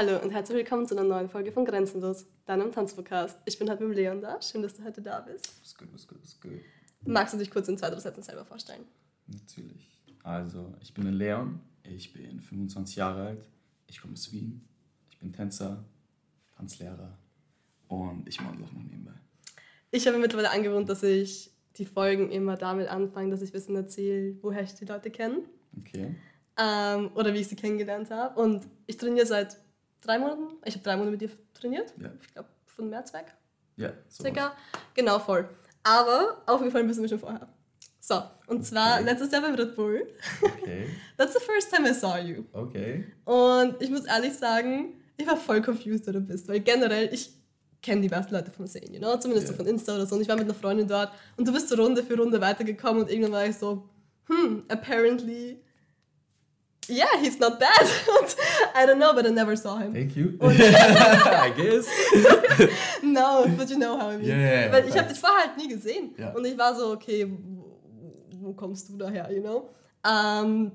Hallo und herzlich willkommen zu einer neuen Folge von Grenzenlos, deinem Tanzpodcast. Ich bin heute mit Leon da. Schön, dass du heute da bist. Was gut, was gut, was gut. Magst du dich kurz in zwei, drei Sätzen selber vorstellen? Natürlich. Also, ich bin der Leon, ich bin 25 Jahre alt, ich komme aus Wien, ich bin Tänzer, Tanzlehrer und ich model auch noch nebenbei. Ich habe mir mittlerweile angewohnt, dass ich die Folgen immer damit anfange, dass ich bisschen erzähle, woher ich die Leute kenne Okay. ähm, oder wie ich sie kennengelernt habe. Und ich trainiere seit drei Monaten. Ich habe drei Monate mit dir trainiert. Ja. Ich glaube, von März weg. Ja, so Circa. Genau, voll. Aber aufgefallen bist du mir schon vorher. So, und zwar Okay. letztes Jahr beim Red Bull. Okay, That's the first time I saw you. okay. Und ich muss ehrlich sagen, ich war voll confused, wer du bist. Weil generell, ich kenne die besten Leute vom Sehen, you know? Zumindest so Ja. von Insta oder so. Und ich war mit einer Freundin dort und du bist so Runde für Runde weitergekommen und irgendwann war ich so, hm, apparently, yeah, he's not bad. I don't know, but I never saw him. Thank you. I guess. No, but you know how I mean. Yeah, yeah, yeah, Weil ich habe dich vorher halt nie gesehen. Ja. Und ich war so, okay, wo, kommst du daher, you know? Ähm,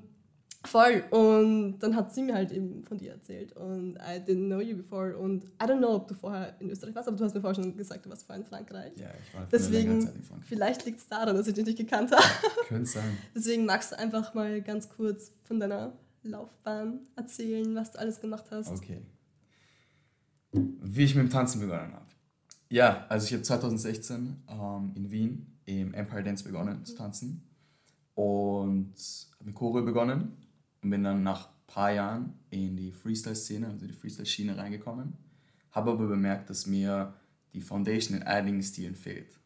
voll. Und dann hat sie mir halt eben von dir erzählt. Und I didn't know you before. Und I don't know, ob du vorher in Österreich warst, aber du hast mir vorher schon gesagt, du warst vorher in Frankreich. Ja, ich war Deswegen, Zeit in Frankreich. vielleicht liegt es daran, dass ich dich nicht gekannt habe. Könnte sein. Deswegen magst du einfach mal ganz kurz von deiner Laufbahn erzählen, was du alles gemacht hast. Okay. Wie ich mit dem Tanzen begonnen habe. Ja, also ich habe 2016 ähm, in Wien im Empire Dance begonnen zu tanzen und habe mit Choreo begonnen und bin dann nach ein paar Jahren in die Freestyle-Szene, also die Freestyle-Schiene reingekommen. Habe aber bemerkt, dass mir die Foundation in einigen Stilen fehlt.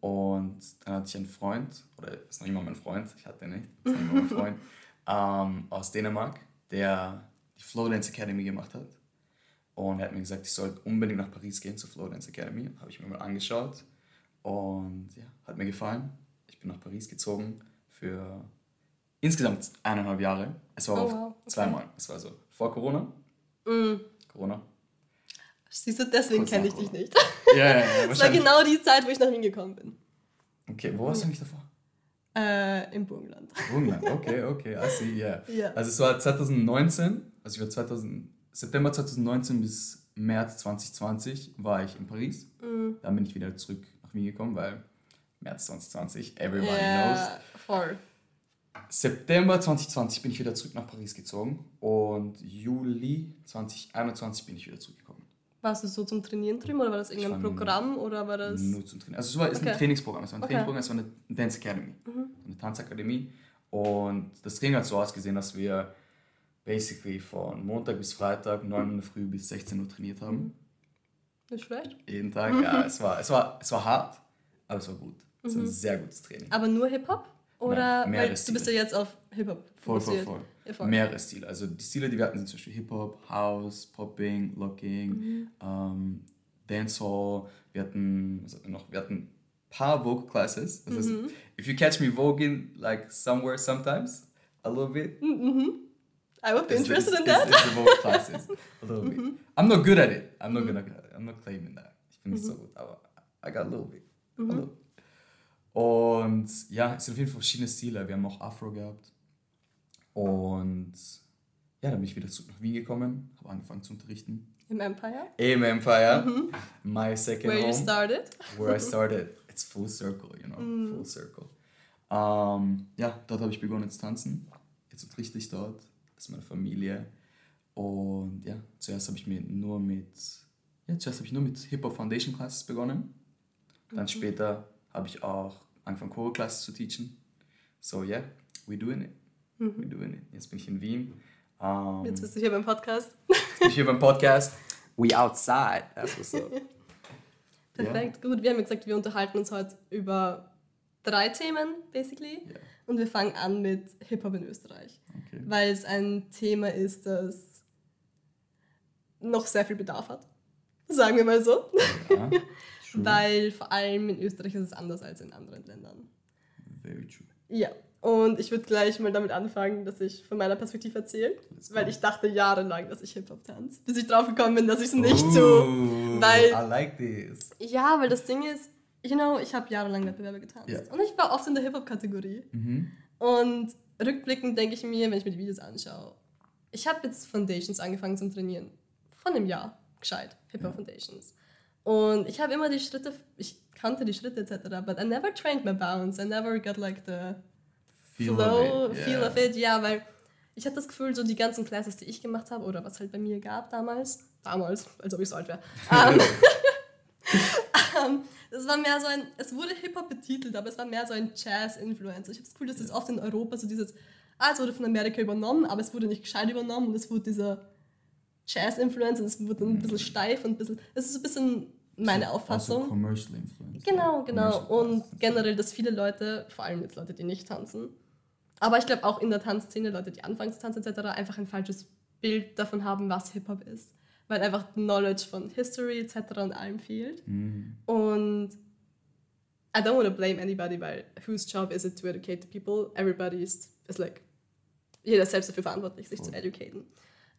Und dann hatte ich einen Freund, oder ist noch immer mein Freund, ich hatte nicht, ist noch immer mein Freund, ähm, aus Dänemark, der die Flow Dance Academy gemacht hat. Und er hat mir gesagt, ich soll unbedingt nach Paris gehen zur Flow Dance Academy. Habe ich mir mal angeschaut und ja, hat mir gefallen. Ich bin nach Paris gezogen für insgesamt eineinhalb Jahre. Es war Oh, wow, okay. zweimal. Es war so vor Corona. Mm. Corona. Siehst du, deswegen kenne ich nach dich Corona. nicht. Ja, ja, ja, Das war genau die Zeit, wo ich nach Wien gekommen bin. Okay, wo warst du nicht davor? Äh, Im Burgenland. Burgenland, okay, okay, I see, yeah. Ja. Also es war 2019, also ich war 2000, September 2019 bis März 2020 war ich in Paris. Mhm. Dann bin ich wieder zurück nach Wien gekommen, weil März 2020, everybody knows. Ja, voll. September 2020 bin ich wieder zurück nach Paris gezogen und Juli 2021 bin ich wieder zurückgekommen. Warst du so zum Trainieren drüben oder war das irgendein war Programm oder war das. Nur zum Trainieren. Also es war ist Okay. ein Trainingsprogramm, es war ein Okay. Trainingsprogramm, es war eine Dance Academy, eine Tanzakademie. Und das Training hat so ausgesehen, dass wir basically von Montag bis Freitag 9 Uhr Früh bis 16 Uhr trainiert haben. Nicht schlecht. Jeden Tag. Ja, es war, es, war, es war hart, aber es war gut. Es war ein sehr gutes Training. Aber nur Hip-Hop? Oder. Nein, weil du bist ja jetzt auf Hip-Hop. Voll, voll, voll. Voll. Mehrere Stile. Also die Stile, die wir hatten, sind zum Beispiel Hip-Hop, House, Popping, Locking, Mhm. ähm, Dancehall. Wir hatten, was hatten wir noch? Wir hatten ein paar Vocal Classes. Das heißt, Mhm. if you catch me voging like somewhere sometimes, a little bit. I would be interested it's, in that. It's, it's classes. A little bit. I'm not good at it. I'm not at it. I'm not claiming that. Ich bin nicht so gut, aber I got a little bit. A little. Und ja, es sind auf jeden Fall verschiedene Stile. Wir haben auch Afro gehabt. Und ja, dann bin ich wieder zurück nach Wien gekommen, habe angefangen zu unterrichten. Im Empire? Im Empire, my second Where you home, started? where I started. It's full circle, you know, full circle. Ähm, ja, dort habe ich begonnen zu tanzen. Jetzt unterrichte ich dort. Das ist meine Familie. Und ja, zuerst habe ich mir nur mit, ja, zuerst habe ich nur mit Hip-Hop Foundation Classes begonnen. Dann später habe ich auch angefangen, Classes zu teachen. So yeah, we doing it. We doing it. Jetzt bin ich in Wien. Ähm, Jetzt bist du hier beim Podcast. jetzt bin ich hier beim Podcast. We outside. That's what's up. Perfekt, gut. Wir haben ja gesagt, wir unterhalten uns heute über drei Themen, basically. Ja. Und wir fangen an mit Hip-Hop in Österreich. Okay. Weil es ein Thema ist, das noch sehr viel Bedarf hat. Sagen wir mal so. Ja, true. Weil vor allem in Österreich ist es anders als in anderen Ländern. Very true. Ja. Und ich würde gleich mal damit anfangen, dass ich von meiner Perspektive erzähle. Weil ich dachte jahrelang, dass ich Hip-Hop tanze. Bis ich drauf gekommen bin, dass ich es nicht Ooh, tue. Weil I like this. Ja, weil das Ding ist, you know, ich habe jahrelang Wettbewerbe getanzt. Ja. Und ich war oft in der Hip-Hop-Kategorie. Mhm. Und rückblickend denke ich mir, wenn ich mir die Videos anschaue, ich habe jetzt Foundations angefangen zum Trainieren. von einem Jahr gescheit, Hip-Hop ja. Foundations. Und ich habe immer die Schritte, ich kannte die Schritte etc., but I never trained my bounce, I never got like the feel flow, of it. feel yeah. of it, ja, weil ich hatte das Gefühl, so die ganzen Classes, die ich gemacht habe, oder was halt bei mir gab damals, damals, als ob ich so alt wäre, um, um, das war mehr so ein, es wurde Hip-Hop betitelt, aber es war mehr so ein Jazz-Influencer. Ich habe das Gefühl, dass es oft in Europa so dieses, ah, es wurde von Amerika übernommen, aber es wurde nicht gescheit übernommen und es wurde dieser Jazz-Influencer und es wurde ein bisschen steif und ein bisschen, es ist so ein bisschen meine Auffassung. Also commercial influence. Genau, genau. Und generell, dass viele Leute, vor allem jetzt Leute, die nicht tanzen, aber ich glaube auch in der Tanzszene, Leute, die anfangen zu tanzen etc., einfach ein falsches Bild davon haben, was Hip-Hop ist. Weil einfach Knowledge von History etc. und allem fehlt. Mhm. Und I don't want to blame anybody, weil whose job is it to educate the people? Everybody is, is like, jeder selbst dafür verantwortlich, sich oh. zu educaten.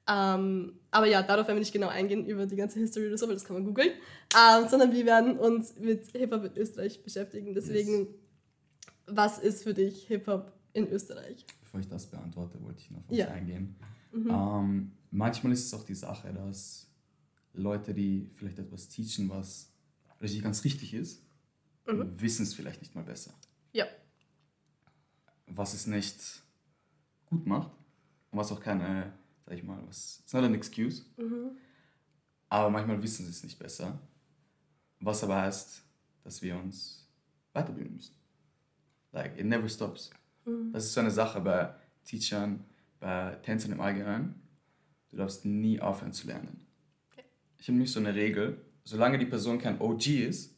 Ähm, aber ja, darauf werden wir nicht genau eingehen über die ganze History oder so, weil das kann man googeln. Ähm, sondern wir werden uns mit Hip-Hop in Österreich beschäftigen. Deswegen, yes. was ist für dich Hip-Hop in Österreich? Bevor ich das beantworte, wollte ich noch was ja. eingehen. Mhm. Ähm, manchmal ist es auch die Sache, dass Leute, die vielleicht etwas teachen, was richtig ganz richtig ist, mhm. wissen es vielleicht nicht mal besser. Ja. Was es nicht gut macht und was auch keine sag ich mal, was, it's not an excuse. Mhm. Aber manchmal wissen sie es nicht besser. Was aber heißt, dass wir uns weiterbilden müssen. Like, it never stops. Mhm. Das ist so eine Sache bei Teachern, bei Tänzern im Allgemeinen. Du darfst nie aufhören zu lernen. Okay. Ich habe nicht so eine Regel, solange die Person kein OG ist,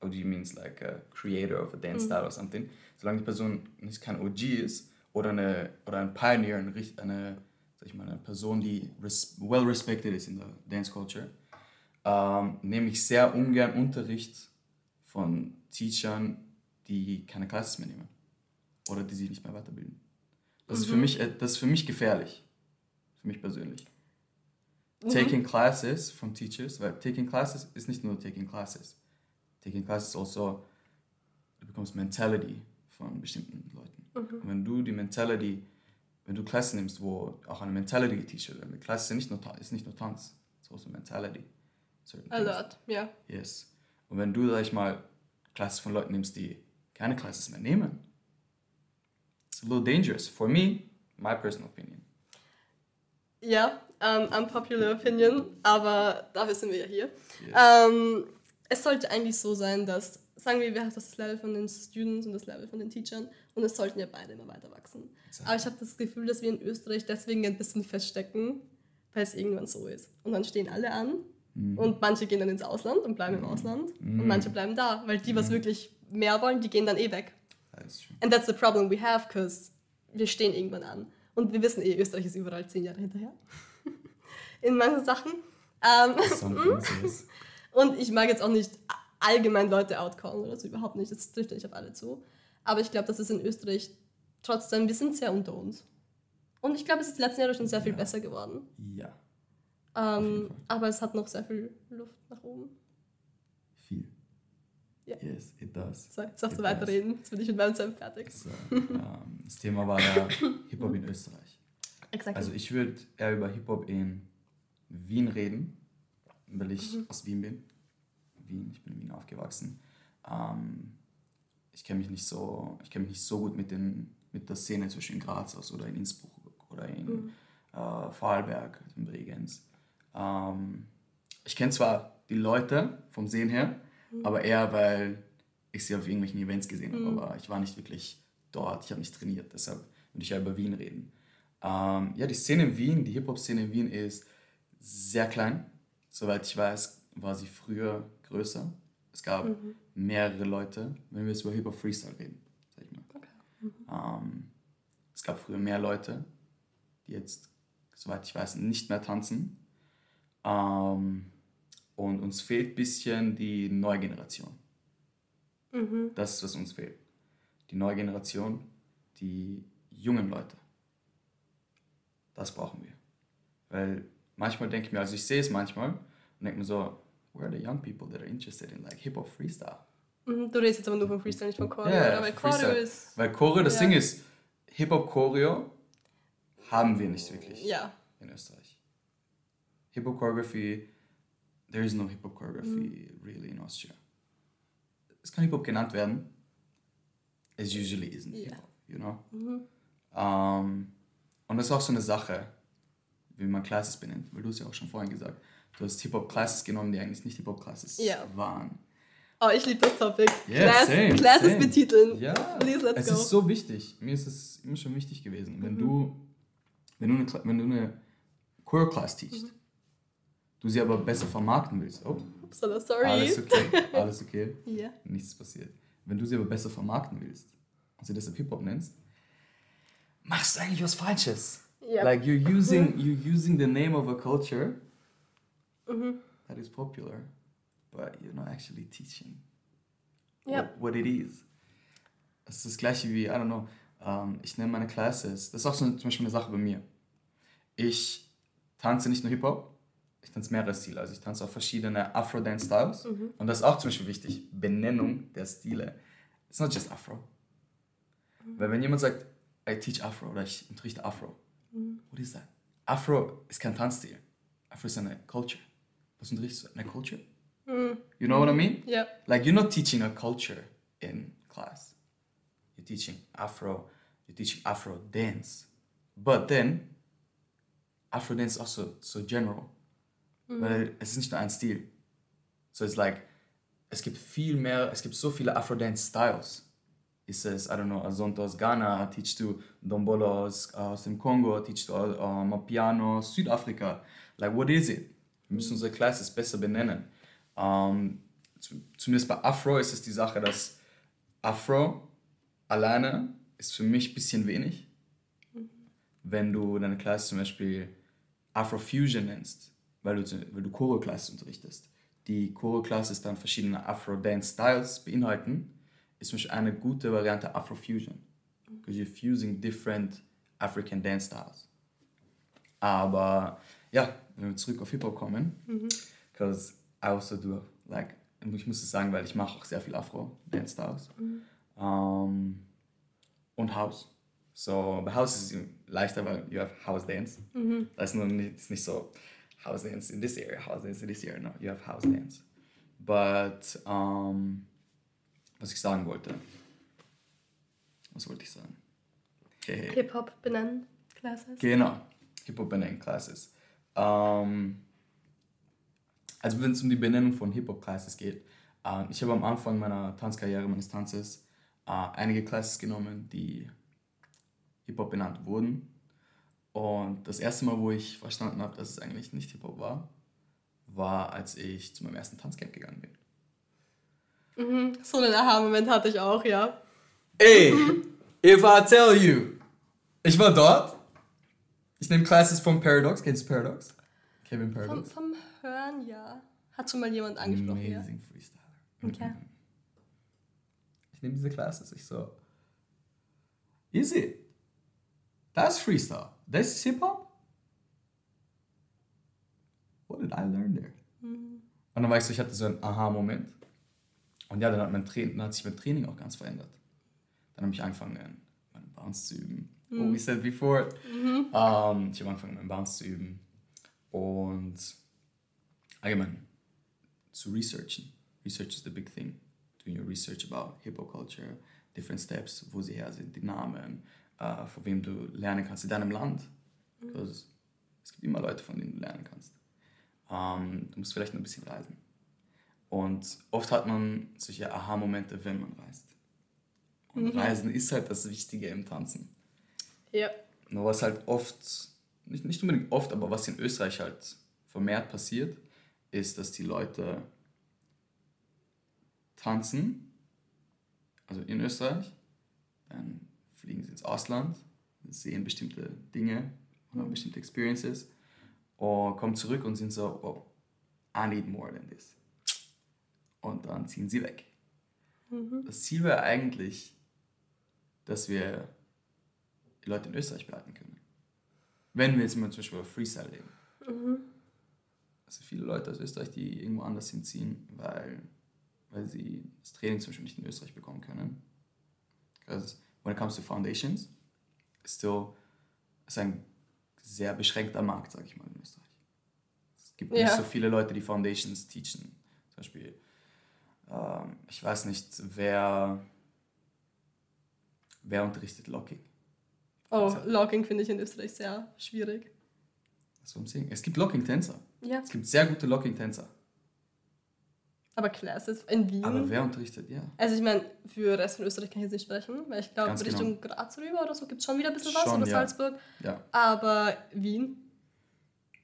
OG means like a creator of a dance mhm. style or something, solange die Person nicht kein OG ist oder, eine, oder ein Pioneer, eine, eine sag ich mal, eine Person, die res well respected ist in der Dance Culture, ähm, nehme ich sehr ungern Unterricht von Teachern, die keine Classes mehr nehmen oder die sich nicht mehr weiterbilden. Das, mhm. ist, für mhm. mich, äh, das ist für mich gefährlich, für mich persönlich. Mhm. Taking classes from teachers, weil taking classes ist nicht nur taking classes. Taking classes ist also, du bekommst Mentality von bestimmten Leuten. Mhm. Und wenn du die Mentality wenn du Klassen nimmst, wo auch eine Mentality geteacht wird, Klasse ist nicht nur, ist nicht nur Tanz, es ist auch so Mentality. A lot, ja. Yeah. Yes. Und wenn du, sag ich mal, Klassen von Leuten nimmst, die keine Classes mehr nehmen, it's a little dangerous. For me, my personal opinion. Ja, um, unpopular opinion, aber dafür sind wir ja hier. Yes. Um, es sollte eigentlich so sein, dass, sagen wir, wir haben das Level von den Students und das Level von den Teachern und es sollten ja beide immer weiter wachsen. Aber ich habe das Gefühl, dass wir in Österreich deswegen ein bisschen feststecken, weil es irgendwann so ist. Und dann stehen alle an mhm. und manche gehen dann ins Ausland und bleiben im mhm. Ausland mhm. und manche bleiben da, weil die, was mhm. wirklich mehr wollen, die gehen dann eh weg. That's And that's the problem we have, because wir stehen irgendwann an. Und wir wissen eh, Österreich ist überall zehn Jahre hinterher. in manchen Sachen. Ähm, und ich mag jetzt auch nicht allgemein Leute outcallen oder so, überhaupt nicht. Das trifft nicht auf alle zu. Aber ich glaube, dass es in Österreich trotzdem, wir sind sehr unter uns. Und ich glaube, es ist die letzten Jahre schon sehr viel ja. besser geworden. Ja. Ähm, aber es hat noch sehr viel Luft nach oben. Viel. Ja. Yes, it does. So, jetzt darfst du weiterreden. Jetzt bin ich mit meinem Zeit fertig. So, ähm, das Thema war ja Hip-Hop in Österreich. Exakt. Also ich würde eher über Hip-Hop in Wien reden, weil ich mhm. aus Wien bin. Wien, ich bin in Wien aufgewachsen. Ähm, ich kenne mich nicht so, ich kenne mich nicht so gut mit, den, mit der Szene zwischen Graz aus oder in Innsbruck oder in mhm. äh, Vorarlberg, in Bregenz. Ähm, ich kenne zwar die Leute vom Sehen her, mhm. aber eher, weil ich sie auf irgendwelchen Events gesehen habe, mhm. aber ich war nicht wirklich dort, ich habe nicht trainiert, deshalb würde ich ja über Wien reden. Ähm, ja, die Szene in Wien, die Hip-Hop-Szene in Wien ist sehr klein. Soweit ich weiß, war sie früher größer. Es gab mhm. mehrere Leute, wenn wir jetzt über Hip-Hop Freestyle reden, sag ich mal. Okay. Mhm. Ähm, es gab früher mehr Leute, die jetzt, soweit ich weiß, nicht mehr tanzen. Ähm, und uns fehlt ein bisschen die neue Generation. Mhm. Das ist, was uns fehlt. Die neue Generation, die jungen Leute. Das brauchen wir. Weil manchmal denke ich mir, also ich sehe es manchmal und denke mir so, where are the young people that are interested in like Hip-Hop Freestyle? Mhm, du redest jetzt aber nur von Freestyle, nicht von Choreo, yeah, Weil Choreo ist... Weil Choreo, das yeah. Ding ist, Hip-Hop Choreo haben wir nicht wirklich ja. in Österreich. Hip Hop Choreography, there is no Hip Hop Choreography really in Austria. Es kann Hip Hop genannt werden. It usually isn't Hip Ja. Hop, you know? Ähm, und das ist auch so eine Sache, wie man Classes benennt, weil du es ja auch schon vorhin gesagt Du hast Hip Hop Classes genommen, die eigentlich nicht Hip Hop Classes Ja. waren. Oh, ich liebe das Topic. Yeah, Class, same, Classes same. betiteln. Ja, Please, let's es go. ist so wichtig. Mir ist es immer schon wichtig gewesen. Wenn du, wenn du eine, wenn du eine Choreo Class teachst, du sie aber besser vermarkten willst, oh, Upsala, sorry. alles okay, alles okay, Ja. nichts passiert. Wenn du sie aber besser vermarkten willst und sie deshalb Hip Hop nennst, machst du eigentlich was Falsches. Yep. Like you're using you're using the name of a culture Mhm. that is popular, but you're not actually teaching Ja. what, what it is. Es ist das gleiche wie, I don't know, ähm, ich nenne meine Classes, das ist auch so zum Beispiel eine Sache bei mir. Ich tanze nicht nur Hip-Hop, ich tanze mehrere Stile. Also ich tanze auch verschiedene Afro-Dance-Styles. Und das ist auch zum Beispiel wichtig, Benennung der Stile. It's not just Afro. Weil wenn jemand sagt, I teach Afro oder ich unterrichte Afro, what is that? Afro ist kein Tanzstil. Afro ist eine Culture. Unterrichtest du? Eine Culture? Mm. You know what I mean? Ja. Like you're not teaching a culture in class. You're teaching Afro, you're teaching Afro dance. But then Afro dance is also so general. Weil es ist nicht nur ein Stil. So it's like, es gibt viel mehr, es gibt so viele Afro dance Styles. Ist says, I don't know, Azonto aus Ghana, teachst du Dombolo uh, aus, aus dem Kongo, teachst du um, uh, Mapiano Südafrika. Like, what is it? Wir müssen unsere Classes besser benennen. Ähm, zu- zumindest bei Afro ist es die Sache, dass Afro alleine ist für mich ein bisschen wenig. Wenn du deine Klasse zum Beispiel Afrofusion nennst, weil du, weil du Choreo-Classes unterrichtest, die Choreo-Classes dann verschiedene Afro-Dance-Styles beinhalten, ist zum Beispiel eine gute Variante Afrofusion. Because you're fusing different African dance styles. Aber ja, wenn wir zurück auf Hip-Hop kommen, because I also do, like, ich muss es sagen, weil ich mache auch sehr viel Afro-Dance-Styles. Ähm, und House. So, bei House ist es leichter, weil you have House Dance. Das ist, nur nicht, ist nicht so House Dance in this area, House Dance in this area. No, you have House Dance. But, um, was ich sagen wollte. Was wollte ich sagen? Hey, Hip-Hop benennen. Classes. Genau, Hip-Hop Benennung Classes. Ähm, also wenn es um die Benennung von Hip-Hop Classes geht, äh, ich habe am Anfang meiner Tanzkarriere, meines Tanzes, äh, einige Classes genommen, die Hip-Hop benannt wurden. Und das erste Mal, wo ich verstanden habe, dass es eigentlich nicht Hip-Hop war, war, als ich zu meinem ersten Tanzcamp gegangen bin. So einen Aha-Moment hatte ich auch, ja. Ey, if I tell you, ich war dort. Ich nehme Classes von Paradox. Kennst du Paradox? Kevin Vom, Paradox. vom Hören, ja. Hat schon mal jemand angesprochen, ja. Amazing Freestyler. Okay. Ich nehme diese Classes. Ich so, easy. That's Freestyle. This is Hip Hop. What did I learn there? Und dann war ich so, ich hatte so einen Aha-Moment. Und ja, dann hat, mein Training, dann hat sich mein Training auch ganz verändert. Dann habe ich angefangen, meinen Bounce zu üben. What we said before. Ähm, ich habe angefangen, meinen Bounce zu üben. Und allgemein zu researchen. Research is the big thing. Doing your research about Hip-Hop Culture, different steps, wo sie her sind, die Namen, äh, von wem du lernen kannst in deinem Land. Because es gibt immer Leute, von denen du lernen kannst. Ähm, du musst vielleicht noch ein bisschen reisen. Und oft hat man solche Aha-Momente, wenn man reist. Und Reisen ist halt das Wichtige im Tanzen. Ja. Nur was halt oft, nicht, nicht unbedingt oft, aber was in Österreich halt vermehrt passiert, ist, dass die Leute tanzen, also in Österreich, dann fliegen sie ins Ausland, sehen bestimmte Dinge und haben bestimmte Experiences und kommen zurück und sind so, oh, I need more than this. Und dann ziehen sie weg. Das Ziel wäre eigentlich, dass wir die Leute in Österreich behalten können. Wenn wir jetzt mal zum Beispiel über Freestyle reden. Also viele Leute aus Österreich, die irgendwo anders hinziehen, weil, weil sie das Training zum Beispiel nicht in Österreich bekommen können. Because when it comes to foundations, it's still ist ein sehr beschränkter Markt, sag ich mal, in Österreich. Es gibt nicht Ja. so viele Leute, die Foundations teachen. Zum Beispiel, ähm, ich weiß nicht, wer, wer unterrichtet Locking. Oh, Also- Logging finde ich in Österreich sehr schwierig. Das ist Singen. Es gibt Locking-Tänzer. Ja. Es gibt sehr gute Locking-Tänzer. Aber Classes in Wien. Aber wer unterrichtet? Ja. Also ich meine, für den Rest von Österreich kann ich jetzt nicht sprechen, weil ich glaube, Ganz Richtung Graz rüber oder so gibt es schon wieder ein bisschen was, Schon, oder ja. Salzburg. ja. Aber Wien,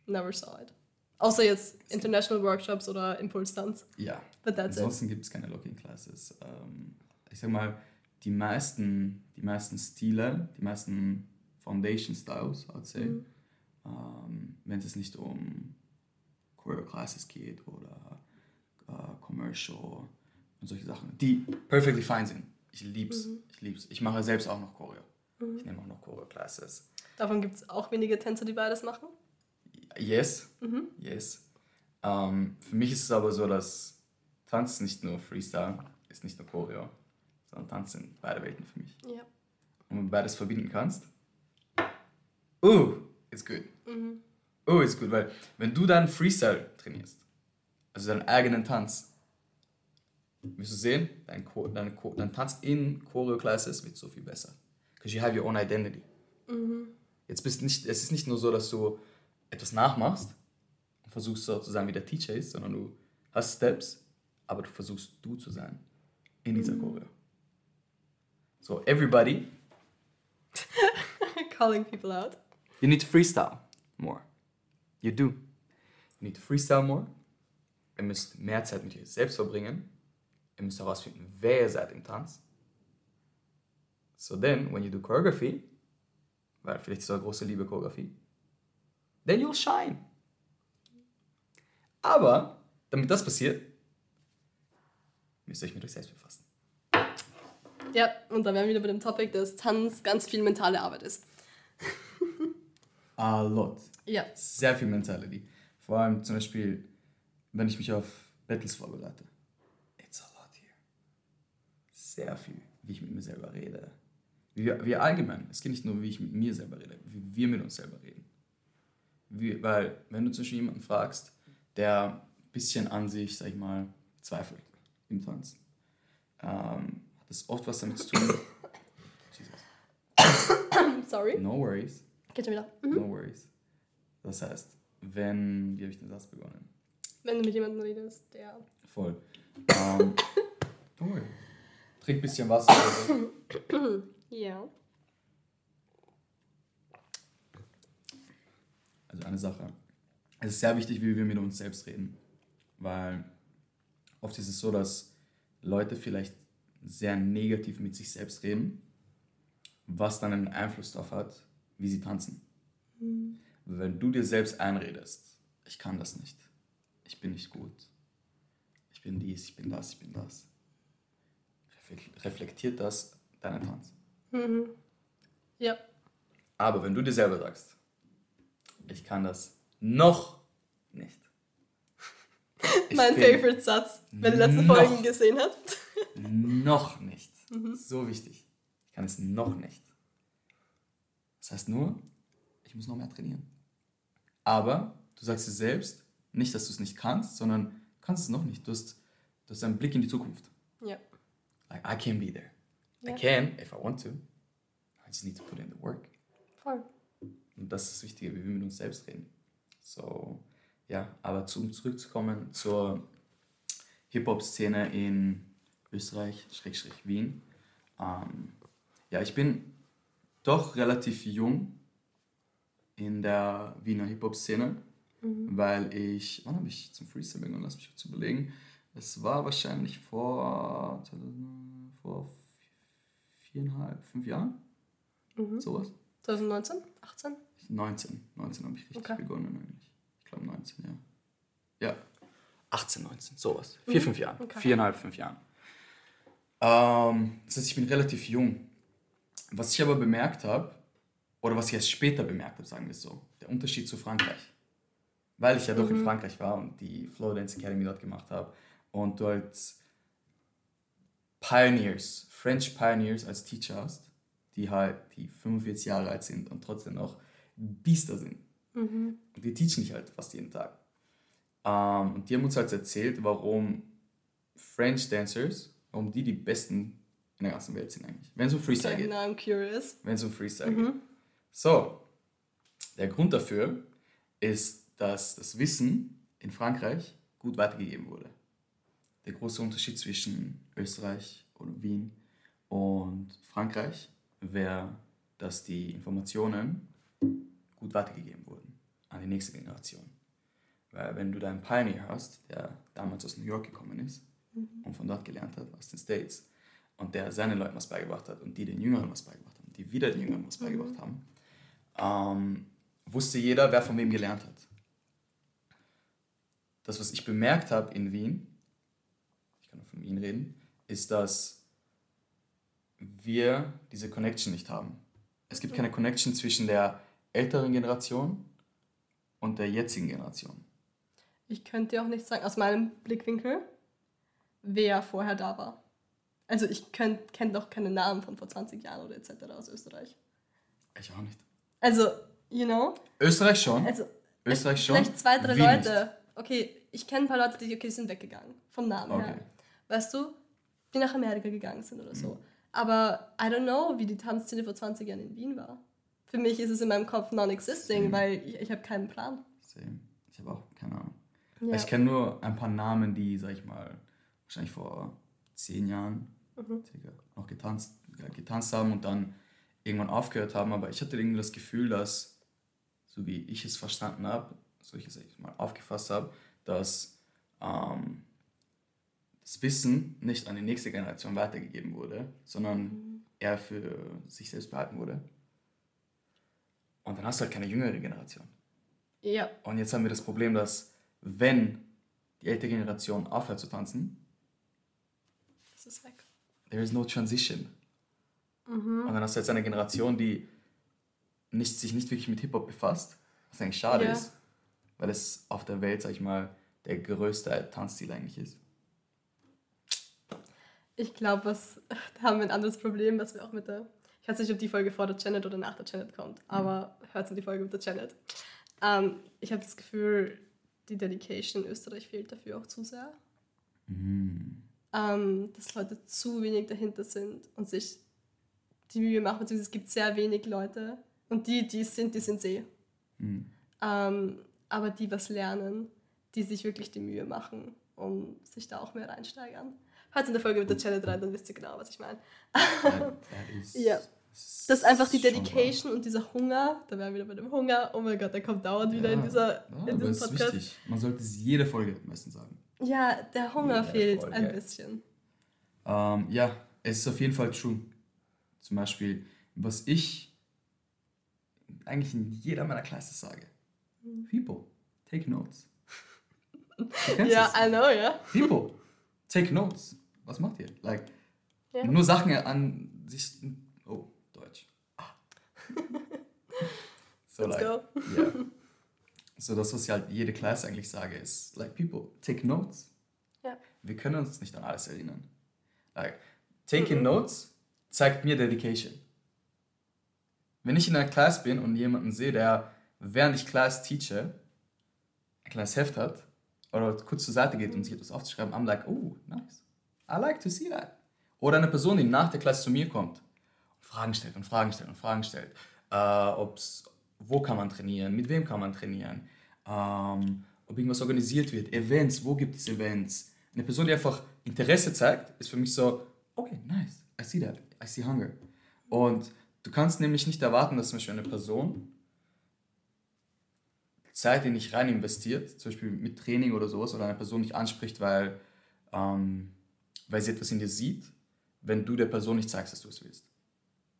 never saw it. Außer jetzt International Workshops oder Impulse-Tanz. Ja. But that's it. Ansonsten gibt es keine Locking-Classes. Ähm, ich sag mal, die meisten, die meisten Stile, die meisten Foundation-Styles, I'd say, Mhm. ähm, wenn es nicht um Choreo-Classes geht oder äh, Commercial und solche Sachen, die perfectly fine sind. Ich lieb's. Mhm. Ich lieb's. Ich mache selbst auch noch Choreo. Ich nehme auch noch Choreo-Classes. Davon gibt es auch wenige Tänzer, die beides machen. Yes, Mhm. yes. Ähm, für mich ist es aber so, dass Tanz ist nicht nur Freestyle, ist nicht nur Choreo, sondern Tanz sind beide Welten für mich. Ja. Und wenn du beides verbinden kannst, uh, it's good. Mhm. Oh, ist gut, weil wenn du dann Freestyle trainierst, also deinen eigenen Tanz, wirst du sehen, dein, Cho dein, Cho dein Tanz in Choreo-Classes wird so viel besser. Because you have your own identity. Mhm. Jetzt bist nicht, es ist nicht nur so, dass du etwas nachmachst und versuchst so zu sein, wie der Teacher ist, sondern du hast Steps, aber du versuchst du zu sein in dieser Choreo. So, everybody, Calling people out. you need to freestyle more. You do. You need to freestyle more. Ihr müsst mehr Zeit mit euch selbst verbringen. Ihr müsst herausfinden, wer ihr seid im Tanz. So then, when you do choreography, weil vielleicht ist eure große Liebe Choreografie, then you'll shine. Aber, damit das passiert, müsst ihr euch mit euch selbst befassen. Ja, und da wären wir wieder bei dem Topic, dass Tanz ganz viel mentale Arbeit ist. A lot. Ja. Sehr viel Mentality. Vor allem zum Beispiel, wenn ich mich auf Battles vorbereite. It's a lot here. Sehr viel, wie ich mit mir selber rede. Wie wir, wir allgemein, es geht nicht nur, wie ich mit mir selber rede, wie wir mit uns selber reden. Wie, weil, wenn du zum Beispiel jemanden fragst, der ein bisschen an sich, sag ich mal, zweifelt im Tanz, ähm, das oft was damit zu tun. Jesus. Sorry. No worries. Geht schon wieder. No worries. Das heißt, wenn, wie habe ich den Satz begonnen? Wenn du mit jemandem redest, der. Voll. Ähm, don't worry. Trink ein bisschen Wasser. oder so. Ja. Also eine Sache. Es ist sehr wichtig, wie wir mit uns selbst reden. Weil oft ist es so, dass Leute vielleicht sehr negativ mit sich selbst reden, was dann einen Einfluss darauf hat, wie sie tanzen. Wenn du dir selbst einredest, ich kann das nicht, ich bin nicht gut, ich bin dies, ich bin das, ich bin das, reflek- reflektiert das deinen Tanz. Mhm. Ja. Aber wenn du dir selber sagst, ich kann das noch nicht. Ich mein favorite Satz, wenn ihr letzte Folgen gesehen habt. Noch nicht. So wichtig. Ich kann es noch nicht. Das heißt nur, ich muss noch mehr trainieren. Aber du sagst dir selbst, nicht, dass du es nicht kannst, sondern du kannst es noch nicht. Du hast, du hast einen Blick in die Zukunft. Ja. Like, I can be there. Ja. I can, if I want to. I just need to put in the work. Voll. Und das ist das Wichtige, wie wir mit uns selbst reden. So, ja, aber zum zurückzukommen zur Hip-Hop-Szene in Österreich, Schrägstrich Wien. Ähm, ja, ich bin doch relativ jung in der Wiener Hip-Hop-Szene, weil ich, wann habe ich zum Freestyle begonnen? Lass mich kurz überlegen. Es war wahrscheinlich vor, vor viereinhalb, fünf Jahren, Mhm. sowas. 2019? 18? 19. 19 habe ich richtig Okay. begonnen eigentlich. Ich glaube 19, ja. Ja. 18, 19, sowas. Vier, fünf Jahren. Okay. Viereinhalb, fünf Jahren. Ähm, das heißt, ich bin relativ jung. Was ich aber bemerkt habe, oder was ich erst später bemerkt habe, sagen wir es so, der Unterschied zu Frankreich. Weil ich ja doch in Frankreich war und die Flow Dance Academy dort gemacht habe und du als Pioneers, French Pioneers als Teacher hast, die halt die 45 Jahre alt sind und trotzdem noch Biester sind. Mhm. Und die teachen dich halt fast jeden Tag. Ähm, und die haben uns halt erzählt, warum French Dancers, warum die die besten in der ganzen Welt sind eigentlich. Wenn es um Freestyle Okay, geht. now I'm curious. Wenn es um Freestyle Mhm. geht. So, der Grund dafür ist, dass das Wissen in Frankreich gut weitergegeben wurde. Der große Unterschied zwischen Österreich oder Wien und Frankreich wäre, dass die Informationen gut weitergegeben wurden an die nächste Generation. Weil wenn du da einen Pioneer hast, der damals aus New York gekommen ist und von dort gelernt hat, aus den States, und der seinen Leuten was beigebracht hat und die den Jüngeren was beigebracht haben, die wieder den Jüngeren was beigebracht haben, ähm, wusste jeder, wer von wem gelernt hat. Das, was ich bemerkt habe in Wien, ich kann nur von Wien reden, ist, dass wir diese Connection nicht haben. Es gibt keine Connection zwischen der älteren Generation und der jetzigen Generation. Ich könnte auch nicht sagen, aus meinem Blickwinkel, wer vorher da war. Also ich kenne doch keine Namen von vor 20 Jahren oder etc. aus Österreich. Ich auch nicht. Also, you know, Österreich schon. also Österreich schon. vielleicht zwei, drei Wien Leute. Okay, ich kenne ein paar Leute, die okay, sind weggegangen, vom Namen her. Okay. Mhm. Weißt du, die nach Amerika gegangen sind oder so. Aber I don't know, wie die Tanzszene vor 20 Jahren in Wien war. Für mich ist es in meinem Kopf non-existing, weil ich, ich habe keinen Plan. nicht. Same. Ich habe auch keine Ahnung. Ja. Ich kenne nur ein paar Namen, die, sag ich mal, wahrscheinlich vor zehn Jahren Mhm. circa noch getanzt, getanzt haben und dann irgendwann aufgehört haben. Aber ich hatte irgendwie das Gefühl, dass, so wie ich es verstanden habe, so ich es mal aufgefasst habe, dass ähm, das Wissen nicht an die nächste Generation weitergegeben wurde, sondern eher für sich selbst behalten wurde. Und dann hast du halt keine jüngere Generation. ja, Und jetzt haben wir das Problem, dass wenn die ältere Generation aufhört zu tanzen, das ist weg. there is no transition. Mhm. Und dann hast du jetzt eine Generation, die nicht, sich nicht wirklich mit Hip-Hop befasst, was eigentlich schade Ja. ist, weil es auf der Welt, sag ich mal, der größte Tanzstil eigentlich ist. Ich glaube, was da haben wir ein anderes Problem, was wir auch mit der. Ich weiß nicht, ob die Folge vor der Janet oder nach der Janet kommt, aber hört in die Folge mit der Janet. Ähm, ich habe das Gefühl, die Dedication in Österreich fehlt dafür auch zu sehr. Ähm, dass Leute zu wenig dahinter sind und sich die Mühe machen, beziehungsweise es gibt sehr wenig Leute und die, die es sind, die sind eh. Mhm. Ähm, aber die was lernen, die sich wirklich die Mühe machen, um sich da auch mehr reinsteigern. Hört in der Folge mit der Janet rein, dann wisst ihr genau, was ich meine. Ja. Das ist einfach die Dedication und dieser Hunger. Da wären wir wieder bei dem Hunger. Oh mein Gott, der kommt dauernd wieder in, Ja. dieser, ja, in diesem es ist Podcast. wichtig. Man sollte es jede Folge am besten sagen. Ja, der Hunger fehlt voll, ein bisschen. Ähm, ja, es ist auf jeden Fall true. Zum Beispiel, was ich eigentlich in jeder meiner Klasse sage. People, take notes. Mhm. Ja, es. I know, ja. People, take notes. Was macht ihr? Like, Ja. nur Sachen an sich. Oh, Deutsch. Ah. so, Let's like, go. ja. So, das, was ich halt jede Klasse eigentlich sage, ist, like, people, take notes. Ja. Wir können uns nicht an alles erinnern. Like, taking notes zeigt mir Dedication. Wenn ich in einer Class bin und jemanden sehe, der, während ich Class teache, ein kleines Heft hat oder kurz zur Seite geht, um sich etwas aufzuschreiben, I'm like, oh, nice. I like to see that. Oder eine Person, die nach der Klasse zu mir kommt und Fragen stellt und Fragen stellt und Fragen stellt. Äh, ob's, wo kann man trainieren, mit wem kann man trainieren, ähm, ob irgendwas organisiert wird, Events, wo gibt es Events. Eine Person, die einfach Interesse zeigt, ist für mich so, okay, nice, I see that, I see hunger. Und du kannst nämlich nicht erwarten, dass zum Beispiel eine Person Zeit in dich rein investiert, zum Beispiel mit Training oder sowas, oder eine Person nicht anspricht, weil, ähm, weil sie etwas in dir sieht, wenn du der Person nicht zeigst, dass du es willst.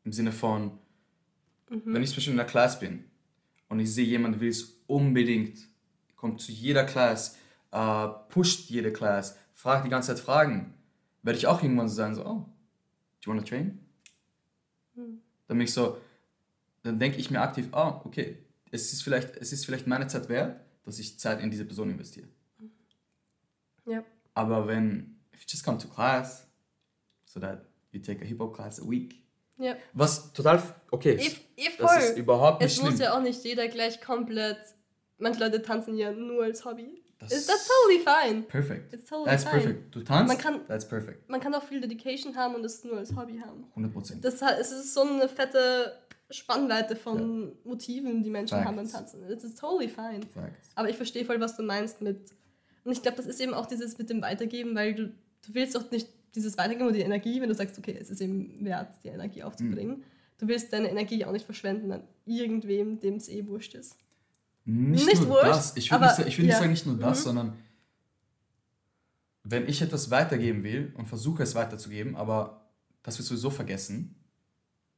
Im Sinne von, wenn ich zum Beispiel in einer Class bin und ich sehe, jemand will es unbedingt, kommt zu jeder Class, äh, pusht jede Class, fragt die ganze Zeit Fragen, werde ich auch irgendwann so sagen, so, oh, do you want to train? Dann bin ich so, dann denke ich mir aktiv, oh, okay, es ist, vielleicht, es ist vielleicht meine Zeit wert, dass ich Zeit in diese Person investiere. Ja. Aber wenn, if you just come to class, so that you take a Hip-Hop class a week, Ja. was total okay ist. Eh, eh Das ist überhaupt nicht Es schlimm. muss ja auch nicht jeder gleich komplett. Manche Leute tanzen ja nur als Hobby. That's totally fine. Perfect. It's totally That's fine. perfect. Du tanzt, Man kann- that's perfect. Man kann auch viel Dedication haben und es nur als Hobby haben. 100%. Das, es ist so eine fette Spannweite von Motiven, die Menschen haben beim Facts. Tanzen. It's totally fine. Facts. Aber ich verstehe voll, was du meinst mit. Und ich glaube, das ist eben auch dieses mit dem Weitergeben, weil du, du willst doch nicht dieses Weitergeben und die Energie, wenn du sagst, okay, es ist eben wert, die Energie aufzubringen. Du willst deine Energie auch nicht verschwenden an irgendwem, dem es eh wurscht ist. Nicht, Nicht nur wurscht, das. Ich will, nicht, will nicht ja. sagen, nicht nur das, Mhm. sondern wenn ich etwas weitergeben will und versuche es weiterzugeben, aber das wird sowieso vergessen,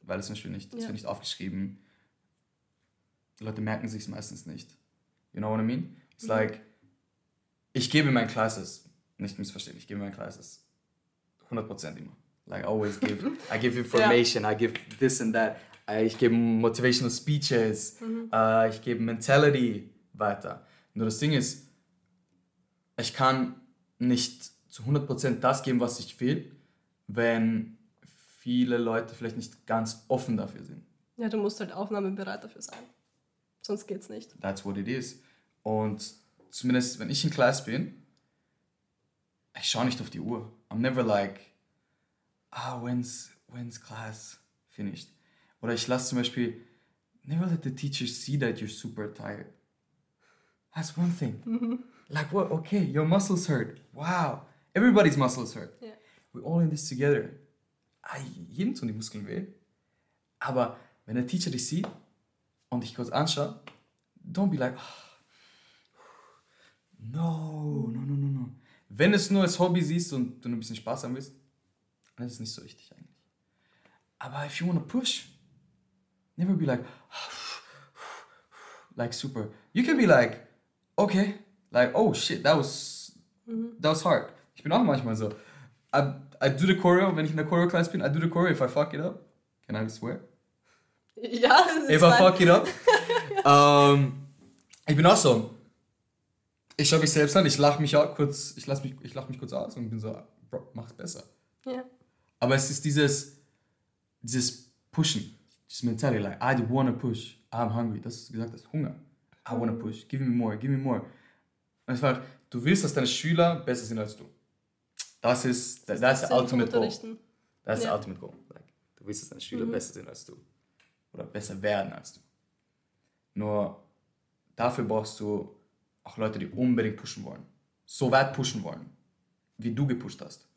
weil es zum Beispiel nicht, Ja. wird nicht aufgeschrieben. Die Leute merken sich meistens nicht. You know what I mean? It's Mhm. like, ich gebe meinen Classes, nicht missverstehen, ich gebe meinen Classes 100% immer. Like, always give, I give information, I give this and that. Äh, Ich gebe motivational speeches, äh, ich gebe Mentality weiter. Nur das Ding ist, ich kann nicht zu 100% das geben, was ich will, wenn viele Leute vielleicht nicht ganz offen dafür sind. Ja, du musst halt aufnahmebereit dafür sein. Sonst geht's nicht. That's what it is. Und zumindest, wenn ich in Class bin, ich schaue nicht auf die Uhr. I'm never like, ah, when's, when's class finished? Oder ich lasse zum Beispiel, never let the teacher see that you're super tired. That's one thing. Like, what? Okay, your muscles hurt. Wow. Everybody's muscles hurt. Ja. We're all in this together. Ah, jedem tun die Muskeln weh. Aber wenn der Teacher dich sieht und dich kurz anschaut, don't be like, "Ah, no, no, no, no, no. Wenn du es nur als Hobby siehst und du ein bisschen Spaß haben willst, dann ist es nicht so wichtig eigentlich. Aber if you want to push, never be like, like super. You can be like, okay, like, oh shit, that was, that was hard. Ich bin auch manchmal so. I, I do the choreo, wenn ich in der Choreo-Class bin, I do the choreo, if I fuck it up, can I swear? Ja, it's If I fuck it up. ähm, ich bin auch so. Ich schaue mich selbst an, ich lache mich auch kurz, ich lass mich, ich lach mich kurz aus und bin so, Bro, mach's besser. Ja. Aber es ist dieses, dieses Pushen, dieses Mentality, like, I wanna push, I'm hungry. Das ist gesagt, das ist Hunger. I wanna push, give me more, give me more. Und es war, du willst, dass deine Schüler besser sind als du. Das ist, that's the Sinn vom ultimate goal. That's the Ja. ultimate goal. Like, du willst, dass deine Schüler besser sind als du. Oder besser werden als du. Nur dafür brauchst du auch Leute, die unbedingt pushen wollen. So weit pushen wollen, wie du gepusht hast.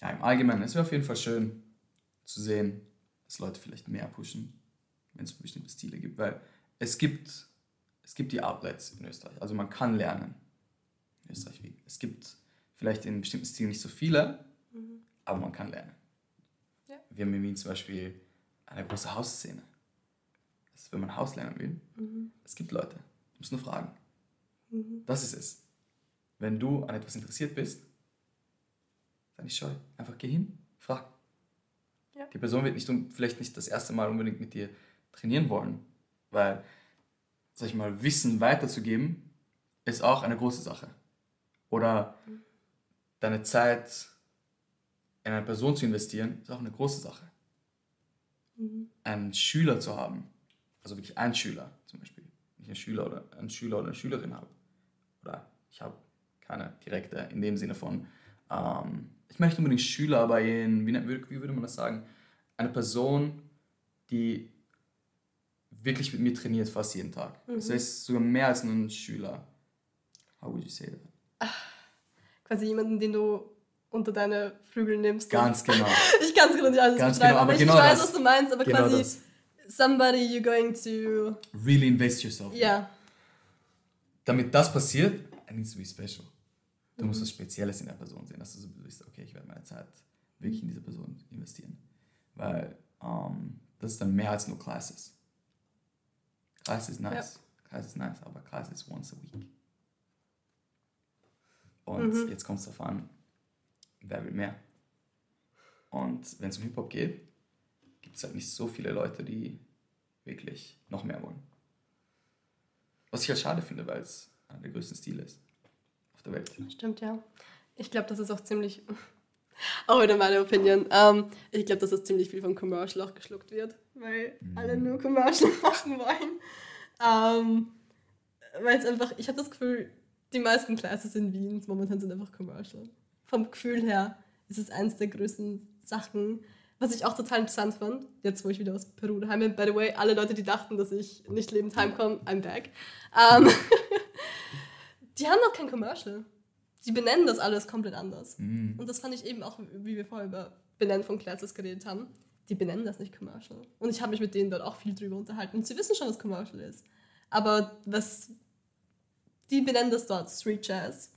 Ja, im Allgemeinen, es wäre auf jeden Fall schön zu sehen, dass Leute vielleicht mehr pushen, wenn es bestimmte Stile gibt. Weil es gibt, es gibt die Outlets in Österreich. Also man kann lernen in Österreich. Wie- Es gibt vielleicht in bestimmten Stilen nicht so viele, aber man kann lernen. Ja. Wir haben in Wien zum Beispiel eine große Hausszene. Das ist, wenn man Haus lernen will, es gibt Leute, du musst nur fragen. Das ist es. Wenn du an etwas interessiert bist, sei nicht scheu. Einfach geh hin, frag. Ja. Die Person wird nicht, vielleicht nicht das erste Mal unbedingt mit dir trainieren wollen, weil, sag ich mal, Wissen weiterzugeben, ist auch eine große Sache. Oder deine Zeit in eine Person zu investieren, ist auch eine große Sache. Einen Schüler zu haben, also wirklich einen Schüler nicht einen Schüler oder einen Schüler oder eine Schülerin habe, oder ich habe keine direkte in dem Sinne von, ähm, ich möchte unbedingt Schüler, aber in, wie, nennt- wie würde man das sagen, eine Person, die wirklich mit mir trainiert fast jeden Tag. Das heißt sogar mehr als nur ein Schüler. How would you say that? Quasi jemanden, den du unter deine Flügel nimmst. Ganz genau. Ich kann es gerade nicht alles Ganz beschreiben, genau, aber aber ich, genau ich weiß, das. was du meinst, aber Genau quasi das. Somebody you're going to. Really invest yourself. Ja. Damit das passiert, it needs to be special. Du musst was Spezielles in der Person sehen, dass du so bist, okay, ich werde meine Zeit wirklich in diese Person investieren. Weil ähm, das ist dann mehr als nur Classes. Class ist nice. Class ist nice, aber Class ist once a week. Und jetzt kommt es darauf an, wer will mehr. Und wenn es um Hip-Hop geht, gibt es halt nicht so viele Leute, die wirklich noch mehr wollen. Was ich halt schade finde, weil es einer der größten Stile ist auf der Welt. Stimmt, ja. Ich glaube, das ist auch ziemlich. Auch wieder meine Opinion. Ähm, ich glaube, dass das ziemlich viel vom Commercial auch geschluckt wird, weil alle nur Commercial machen wollen. Ähm, weil es einfach, ich habe das Gefühl, die meisten Classes in Wien momentan sind einfach commercial. Vom Gefühl her ist es eines der größten Sachen, was ich auch total interessant fand, jetzt wo ich wieder aus Peru daheim bin. By the way, alle Leute, die dachten, dass ich nicht lebend heimkomme, I'm back. Um, die haben doch kein Commercial. Die benennen das alles komplett anders. Mhm. Und das fand ich eben auch, wie wir vorher über Benennen von Classes geredet haben. Die benennen das nicht Commercial. Und ich habe mich mit denen dort auch viel drüber unterhalten. Und sie wissen schon, was Commercial ist. Aber was die benennen das dort Street Jazz.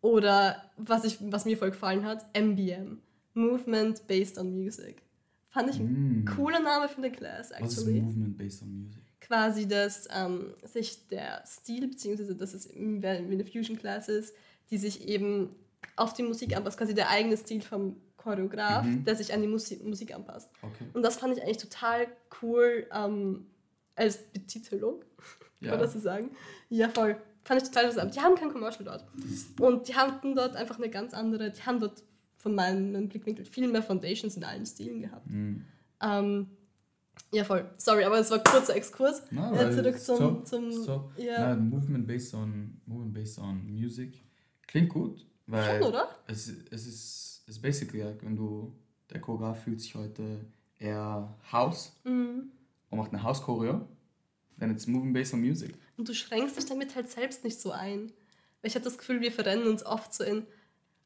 Oder was, ich, was mir voll gefallen hat, MBM. Movement Based on Music. Fand ich ein Mm. cooler Name für eine Class, Was ist actually. Movement based on music? Quasi, dass ähm, sich der Stil, beziehungsweise dass es wie eine Fusion Class ist, die sich eben auf die Musik anpasst. Quasi der eigene Stil vom Choreograf, Mhm. der sich an die Musik, Musik anpasst. Okay. Und das fand ich eigentlich total cool ähm, als Betitelung, kann Ja. man das so sagen? Ja, voll. Fand ich total interessant. Die haben kein Commercial dort. Und die hatten dort einfach eine ganz andere, die haben dort von meinem Blickwinkel viel mehr Foundations in allen Stilen gehabt. Mhm. Ähm, ja, voll. Sorry, aber es war ein kurzer Exkurs. Äh, weil zurück zum, top, zum top. ja, Na, movement based on movement based on music klingt gut, weil schon, oder? es, es ist es basically like, wenn du der Choreograf fühlt sich heute eher House Mhm. und macht eine House Choreo, then it's movement based on music. Und du schränkst dich damit halt selbst nicht so ein. Weil ich habe das Gefühl, wir verrennen uns oft so in,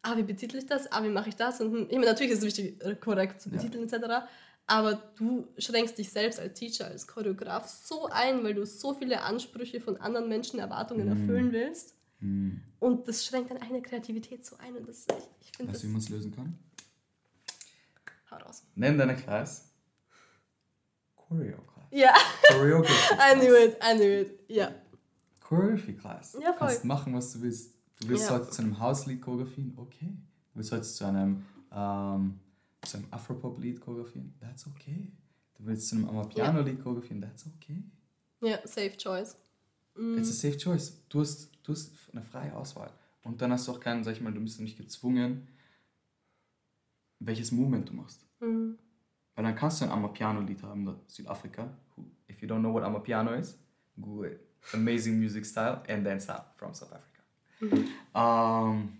ah, wie betitel ich das? Ah, wie mache ich das? Und hm, ich meine, natürlich ist es wichtig, äh, korrekt zu Ja. betiteln etc. Aber du schränkst dich selbst als Teacher, als Choreograf so ein, weil du so viele Ansprüche von anderen Menschen, Erwartungen Mhm. erfüllen willst. Hm. Und das schränkt deine eigene Kreativität so ein. Und das, ich, ich Weißt du, wie man es lösen kann? Hau raus. Nenn deine Class Choreo Class. Ja, Choreography I knew it, I knew it. Ja. Choreography Class. Ja, Du kannst voll. machen, was du willst. Du willst Ja. heute zu einem House-Lied choreografieren? Okay. Du willst heute zu einem, ähm, zu einem Afropop-Lied choreografieren? That's okay. Du willst zu einem Amapiano-Lied choreografieren? That's okay. Ja, safe choice. Mm. It's a safe choice. Du hast, du hast eine freie Auswahl. Und dann hast du auch keinen, sag ich mal, du bist nicht gezwungen, welches Movement du machst. Mhm. Weil dann kannst du ein Amapiano-Lied haben, da Südafrika. If you don't know what Amapiano is, Google it. Amazing music style and dance style from South Africa. Mhm. Ähm,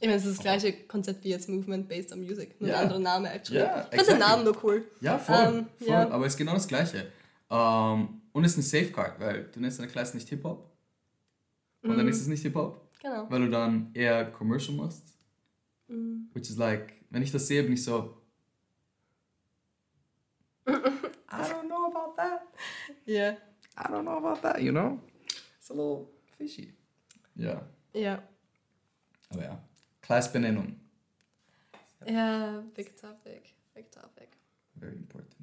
Ich meine, es ist das gleiche Konzept wie jetzt Movement Based on Music. Nur Ja. ein anderer Name, actually. Ja, ich finde den. Namen nur cool. ja, voll. Ähm, voll. ja. Aber es ist genau das Gleiche. Ähm, und es ist ein Safeguard, weil du nennst deine Klasse nicht Hip-Hop. Und dann Mhm. ist es nicht Hip-Hop, Genau. weil du dann eher Commercial machst. Mhm. Which is like, wenn ich das sehe, bin ich so. I don't know about that. Ja. I don't know about that, you know? It's a little fishy. Ja, Ja. aber ja. Classbenennung. Ja, big topic. Big topic. Very important.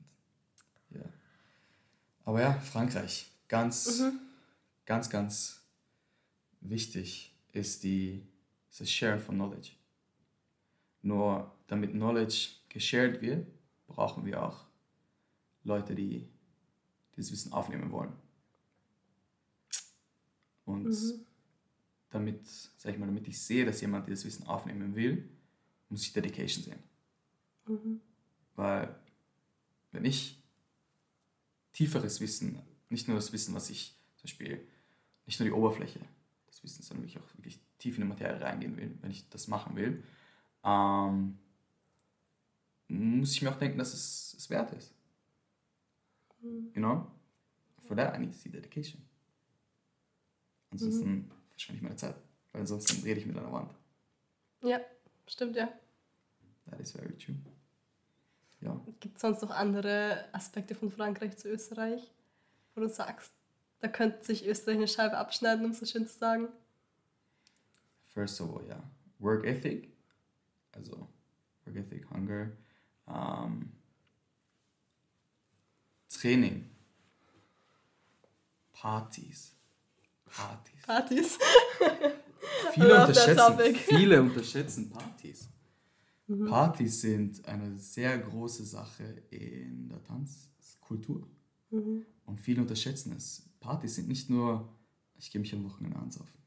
Ja. Aber ja, Frankreich. Ganz, Mhm. ganz, ganz wichtig ist die ist das Share von Knowledge. Nur damit Knowledge geshared wird, brauchen wir auch Leute, die dieses Wissen aufnehmen wollen. Und Mhm. Damit, sag ich mal, damit ich sehe, dass jemand dieses Wissen aufnehmen will, muss ich Dedication sehen. Mhm. Weil wenn ich tieferes Wissen, nicht nur das Wissen, was ich zum Beispiel, nicht nur die Oberfläche des Wissens, sondern wirklich auch wirklich tief in die Materie reingehen will, wenn ich das machen will, ähm, muss ich mir auch denken, dass es es wert ist. Mhm. You know? For that I need to see dedication. Ansonsten verschwende ich meine Zeit. Weil ansonsten rede ich mit einer Wand. Ja, stimmt, ja. That is very true. Ja. Gibt es sonst noch andere Aspekte von Frankreich zu Österreich, wo du sagst, da könnte sich Österreich eine Scheibe abschneiden, um es so schön zu sagen? First of all, ja. Work ethic. Also Work ethic, Hunger. Ähm, Training. Partys. Partys. Partys. Viele unterschätzen, viele unterschätzen Partys. Mhm. Partys sind eine sehr große Sache in der Tanzkultur. Mhm. Und viele unterschätzen es. Partys sind nicht nur, ich gehe mich am Wochenende ansaufen.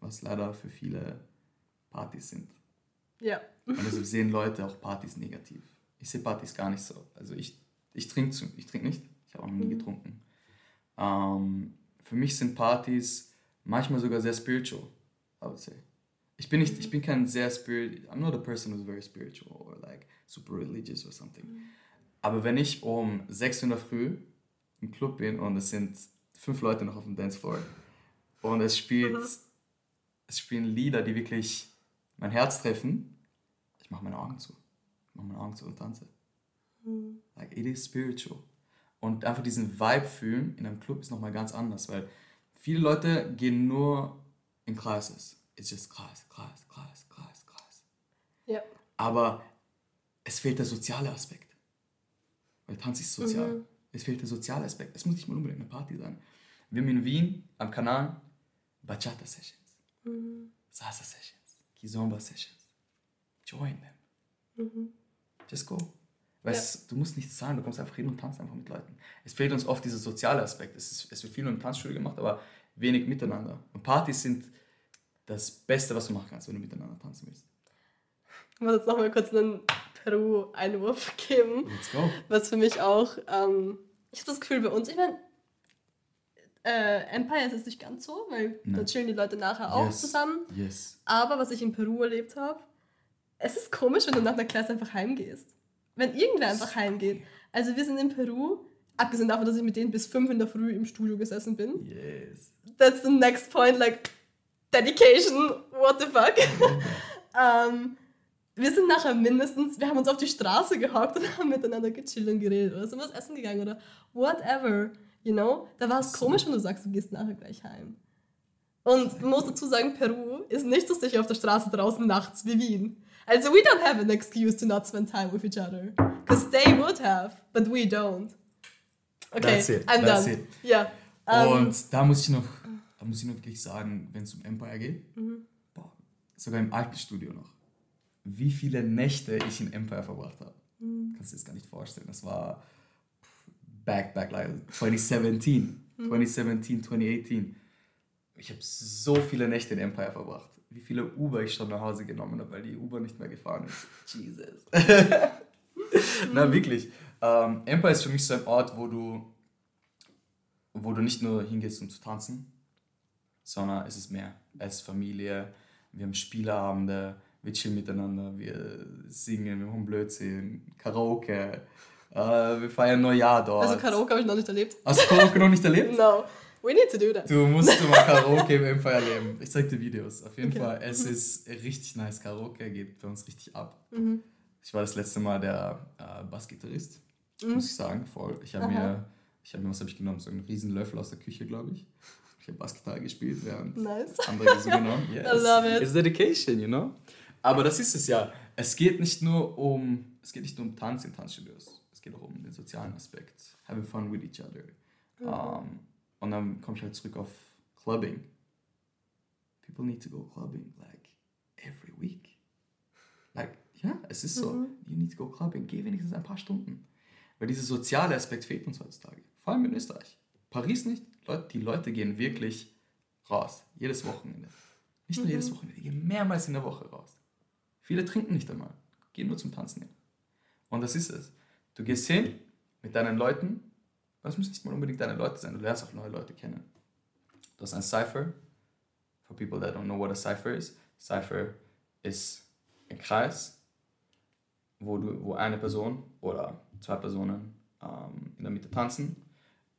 Was leider für viele Partys sind. Ja. Und deshalb sehen Leute auch Partys negativ. Ich sehe Partys gar nicht so. Also ich, ich trinke ich trink nicht. Ich habe auch noch nie Mhm. getrunken. Ähm, für mich sind Partys manchmal sogar sehr spiritual, I would say. Ich bin nicht, ich bin kein sehr spirit, I'm not a person who's very spiritual or like super religious or something. Aber wenn ich um 6 Uhr in der Früh im Club bin und es sind fünf Leute noch auf dem Dancefloor und es spielt, es spielen Lieder, die wirklich mein Herz treffen, ich mache meine Augen zu. Ich mache meine Augen zu und tanze. Like, it is spiritual. Und einfach diesen Vibe fühlen in einem Club ist nochmal ganz anders, weil viele Leute gehen nur in Classes. It's just Kreis, Kreis, Kreis, Kreis, Kreis. Ja. Aber es fehlt der soziale Aspekt. Weil Tanz ist sozial. Mhm. Es fehlt der soziale Aspekt. Es muss nicht mal unbedingt eine Party sein. Wir haben in Wien am Kanal Bachata Sessions, Mhm. Salsa Sessions, Kizomba Sessions. Join them. Mhm. Just go. Weißt du, musst nichts zahlen, du kommst einfach hin und tanzt einfach mit Leuten. Es fehlt uns oft dieser soziale Aspekt. Es, ist, es wird viel nur im Tanzstudio gemacht, aber wenig miteinander. Und Partys sind das Beste, was du machen kannst, wenn du miteinander tanzen willst. Ich muss jetzt nochmal kurz einen Peru-Einwurf geben. Let's go. Was für mich auch, ähm, ich habe das Gefühl bei uns, ich meine, äh, Empire ist es nicht ganz so, weil da Nein. chillen die Leute nachher auch Yes. zusammen. Yes. Aber was ich in Peru erlebt habe, es ist komisch, wenn du nach einer Klasse einfach heimgehst. Wenn irgendwer einfach heimgeht. Also wir sind in Peru, abgesehen davon, dass ich mit denen bis fünf in der Früh im Studio gesessen bin. Yes. That's the next point, like dedication, what the fuck. ähm, wir sind nachher mindestens, wir haben uns auf die Straße gehockt und haben miteinander gechillt und geredet oder sind was essen gegangen oder whatever, you know. Da war es komisch, wenn du sagst, du gehst nachher gleich heim. Und muss dazu sagen, Peru ist nicht so sicher auf der Straße draußen nachts wie Wien. Also we don't have an excuse to not spend time with each other. Because they would have, but we don't. Okay, That's it, I'm that's done. it. Ja. ähm, Und da muss ich noch, da muss ich noch wirklich sagen, wenn es um Empire geht, Mhm. boah, sogar im alten Studio noch, wie viele Nächte ich in Empire verbracht habe. Mhm. Kannst du dir das gar nicht vorstellen. Das war back, back, like 2017, Mhm. 2017, 2018. Ich habe so viele Nächte in Empire verbracht. Wie viele Uber ich schon nach Hause genommen habe, weil die Uber nicht mehr gefahren ist. Jesus. Na, wirklich. Ähm, Empire ist für mich so ein Ort, wo du, wo du nicht nur hingehst, um zu tanzen, sondern es ist mehr. Es ist Familie, wir haben Spieleabende, wir chillen miteinander, wir singen, wir machen Blödsinn, Karaoke, äh, wir feiern Neujahr dort. Also Karaoke habe ich noch nicht erlebt. Hast du Karaoke noch nicht erlebt? No, we need to do that. Du musst mal Karaoke im Empire erleben. Ich zeig dir Videos. Auf jeden Okay. Fall, es ist richtig nice. Karaoke geht bei uns richtig ab. Mhm. Ich war das letzte Mal der äh, Bassgitarrist, Mhm. muss ich sagen, voll. Ich habe mir, ich habe mir, was habe ich genommen? So einen riesen Löffel aus der Küche, glaube ich. Ich habe Bassgitarre gespielt, während Nice. andere gesungen haben. Yes. I love it. It's dedication, you know? Aber das ist es ja. Es geht nicht nur um, es geht nicht nur um Tanz in Tanzstudios. Es geht auch um den sozialen Aspekt. Having fun with each other. Um, und dann komme ich halt zurück auf Clubbing. People need to go clubbing like every week. Like, ja, es ist so. You need to go clubbing. Geh wenigstens ein paar Stunden. Weil dieser soziale Aspekt fehlt uns heutzutage. Vor allem in Österreich. Paris nicht. Die Leute gehen wirklich raus. Jedes Wochenende. Nicht nur jedes Wochenende, die gehen mehrmals in der Woche raus. Viele trinken nicht einmal. Gehen nur zum Tanzen hin. Und das ist es. Du gehst hin mit deinen Leuten. Das müssen nicht mal unbedingt deine Leute sein. Du lernst auch neue Leute kennen. Du hast ein Cypher. For people that don't know what a Cypher is. Cypher ist ein Kreis, wo, du, wo eine Person oder zwei Personen ähm, in der Mitte tanzen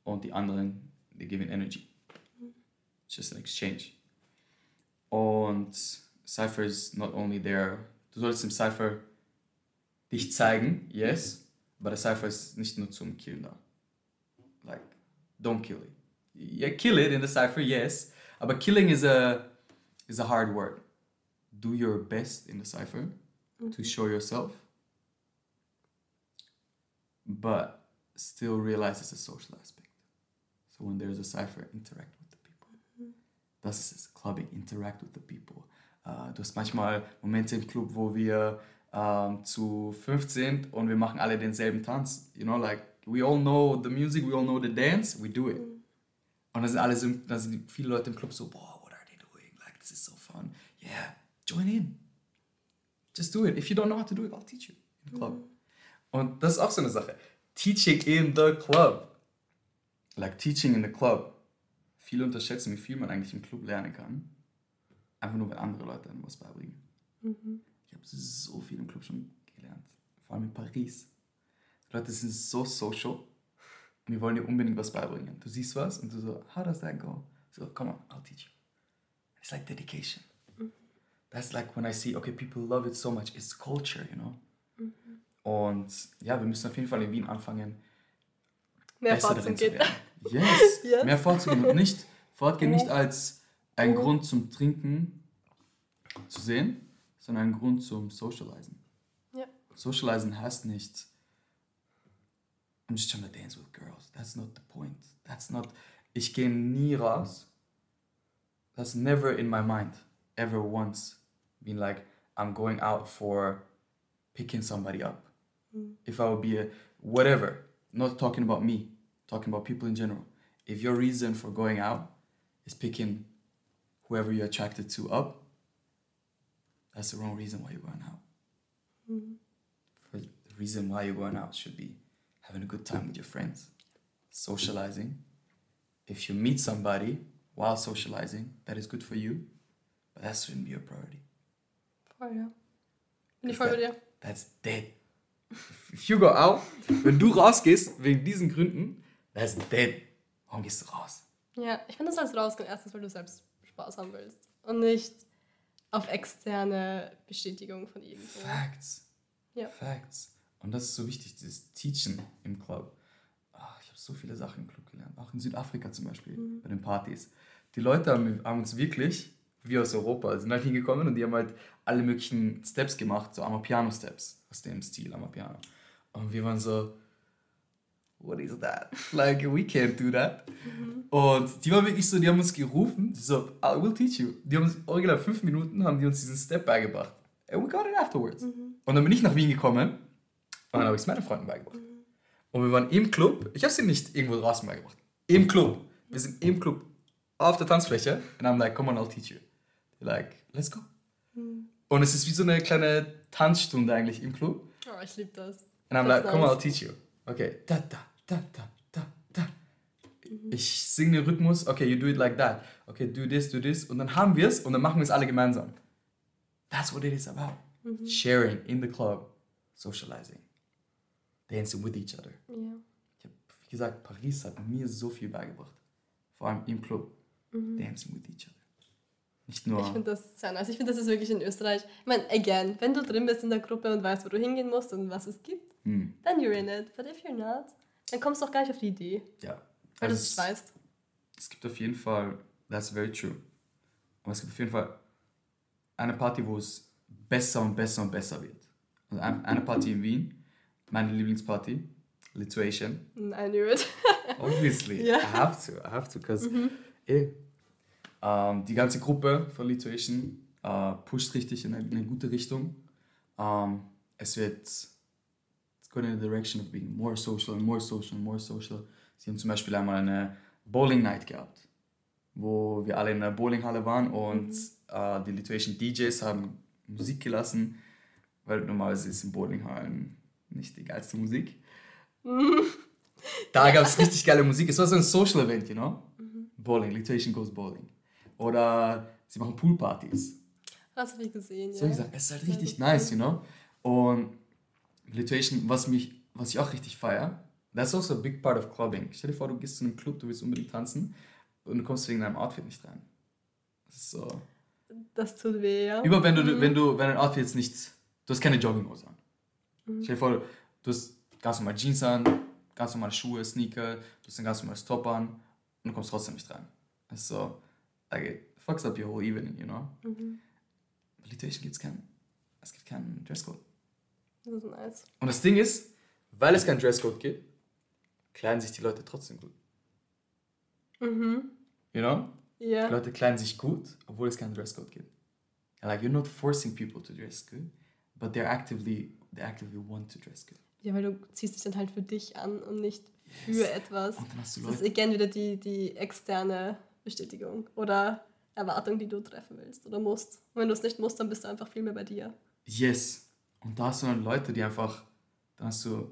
und die anderen, they giving energy. It's just an exchange. Und Cypher is not only there, du solltest im Cypher dich zeigen, yes, aber der Cypher ist nicht nur zum Killen da. Don't kill it. Yeah, kill it in the Cypher, yes, uh, but killing is a, is a hard word. Do your best in the Cypher to mm-hmm. show yourself, but still realize it's a social aspect. So when there's a Cypher, interact with the people. Das ist es, Clubbing, interact with the people. Äh, du hast manchmal Momente im Club, wo wir ähm, zu 15 und wir machen alle denselben Tanz. You know, like, we all know the music, we all know the dance, we do it. Und dann sind alle dann sind viele Leute im Club so, boah, what are they doing? Like, this is so fun. Yeah, join in. Just do it. If you don't know how to do it, I'll teach you in the club. Und das ist auch so eine Sache. Teaching in the club. Like teaching in the club viele unterschätzen, wie viel man eigentlich im Club lernen kann. Einfach nur, wenn andere Leute einem was beibringen. Mhm. Ich habe so viel im Club schon gelernt. Vor allem in Paris. Leute sind so social und die wollen dir unbedingt was beibringen. Du siehst was und du so, how does that go? So, come on, I'll teach you. It's like dedication. That's like when I see, okay, people love it so much. It's culture, you know? Und ja, wir müssen auf jeden Fall in Wien anfangen, Mehr besser Fahrt darin zum zu Gehen. werden. Yes, Yes. mehr fortzugehen und nicht fortgehen nicht als ein Mhm. Grund zum Trinken zu sehen, sondern ein Grund zum Socializen. Ja. Socializen heißt nicht, I'm just trying to dance with girls. That's not the point. That's not, ich gehe nie raus. That's never in my mind, ever once, been like, I'm going out for picking somebody up. Mm. If I would be a whatever, not talking about me, talking about people in general. If your reason for going out is picking whoever you're attracted to up, that's the wrong reason why you're going out. Mm. For the reason why you're going out should be having a good time with your friends, socializing. If you meet somebody while socializing, that is good for you, but that shouldn't be your priority. Voll, ja. Bin ich voll bei dir. That's dead. If you go out, wenn du rausgehst wegen diesen Gründen, that's dead. Warum gehst du raus? Ja, ich finde das als rausgehen. Erstens, weil du selbst Spaß haben willst. Und nicht auf externe Bestätigung von irgendwo. Facts. Ja. Facts. Und das ist so wichtig, dieses Teachen im Club. Ah, ich habe so viele Sachen im Club gelernt. Auch in Südafrika zum Beispiel, bei den Partys. Die Leute haben, haben uns wirklich, wie aus Europa, sind halt hingekommen und die haben halt alle möglichen Steps gemacht, so Amapiano-Steps, aus dem Stil Amapiano. Und wir waren so, what is that? Like, we can't do that. Und die waren wirklich so, die haben uns gerufen, so, I will teach you. Die haben uns, original fünf Minuten, haben die uns diesen Step beigebracht. And we got it afterwards. Und dann bin ich nach Wien gekommen und dann habe ich es meinen Freunden beigebracht. Und wir waren im Club, ich habe sie nicht irgendwo draußen beigebracht, im Club. Wir sind im Club auf der Tanzfläche und I'm like, come on, I'll teach you. They're like, let's go. Und es ist wie so eine kleine Tanzstunde eigentlich im Club. Oh, ich liebe das. And I'm That's like, come on. I'll teach you. Okay, da, da, da, da, da, da. Ich singe den Rhythmus, okay, you do it like that. Okay, do this, do this. Und dann haben wir es und dann machen wir es alle gemeinsam. That's what it is about. Sharing in the club, socializing, dancing with each other. Ja. Ich habe, wie gesagt, Paris hat mir so viel beigebracht. Vor allem im Club. Dancing with each other. Nicht nur. Ich finde das sehr nice. Ich finde, das ist wirklich in Österreich. Ich meine, again, wenn du drin bist in der Gruppe und weißt, wo du hingehen musst und was es gibt, Hm, then you're in it. But if you're not, dann kommst du auch gar nicht auf die Idee, ja. weil Also du es weißt. es gibt auf jeden Fall, that's very true. Aber es gibt auf jeden Fall eine Party, wo es besser und besser und besser wird. Also ein- eine Party in Wien, meine Lieblingsparty, Lituation. I knew it. Obviously, Ja. I have to, I have to, because eh, ähm, die ganze Gruppe von Lituation äh, pusht richtig in eine, in eine gute Richtung. Ähm, es wird it's going in the direction of being more social and more social and more social. Sie haben zum Beispiel einmal eine Bowling Night gehabt, wo wir alle in einer Bowlinghalle waren und äh, die Lituation DJs haben Musik gelassen, weil normalerweise ist in Bowlinghallen nicht die geilste Musik. Da gab es richtig geile Musik. Es war so ein Social Event, you know? Bowling, Lituation goes bowling. Oder sie machen Poolpartys. Das habe ich gesehen, So ja. gesagt, es ist halt richtig nice, you know? Und Lituation, was, mich, was ich auch richtig feiere, that's also a big part of clubbing. Stell dir vor, du gehst zu einem Club, du willst unbedingt tanzen und du kommst wegen deinem Outfit nicht rein. Das ist so. Das tut weh, ja. Über wenn du, wenn du, wenn dein Outfit jetzt nicht, du hast keine Jogginghose an. Stell dir vor, du hast ganz normal Jeans an, ganz normale Schuhe, Sneaker, du hast ein ganz normales Top an und du kommst trotzdem nicht rein. Das ist so, like, it fucks up your whole evening, you know? Bei Lituation gibt's keinen, es gibt keinen Dresscode. Das ist nice. Und das Ding ist, weil es keinen Dresscode gibt, kleiden sich die Leute trotzdem gut. Mhm. You know? Ja. Die Leute kleiden sich gut, obwohl es keinen Dresscode gibt. And like, you're not forcing people to dress good, but they're actively, they actively want to dress good. Ja, weil du ziehst dich dann halt für dich an und nicht für Yes. etwas. Und dann hast du Das ist Leute, again wieder die, die externe Bestätigung oder Erwartung, die du treffen willst oder musst. Und wenn du es nicht musst, dann bist du einfach viel mehr bei dir. yes. Und da hast du dann Leute, die einfach, dann hast du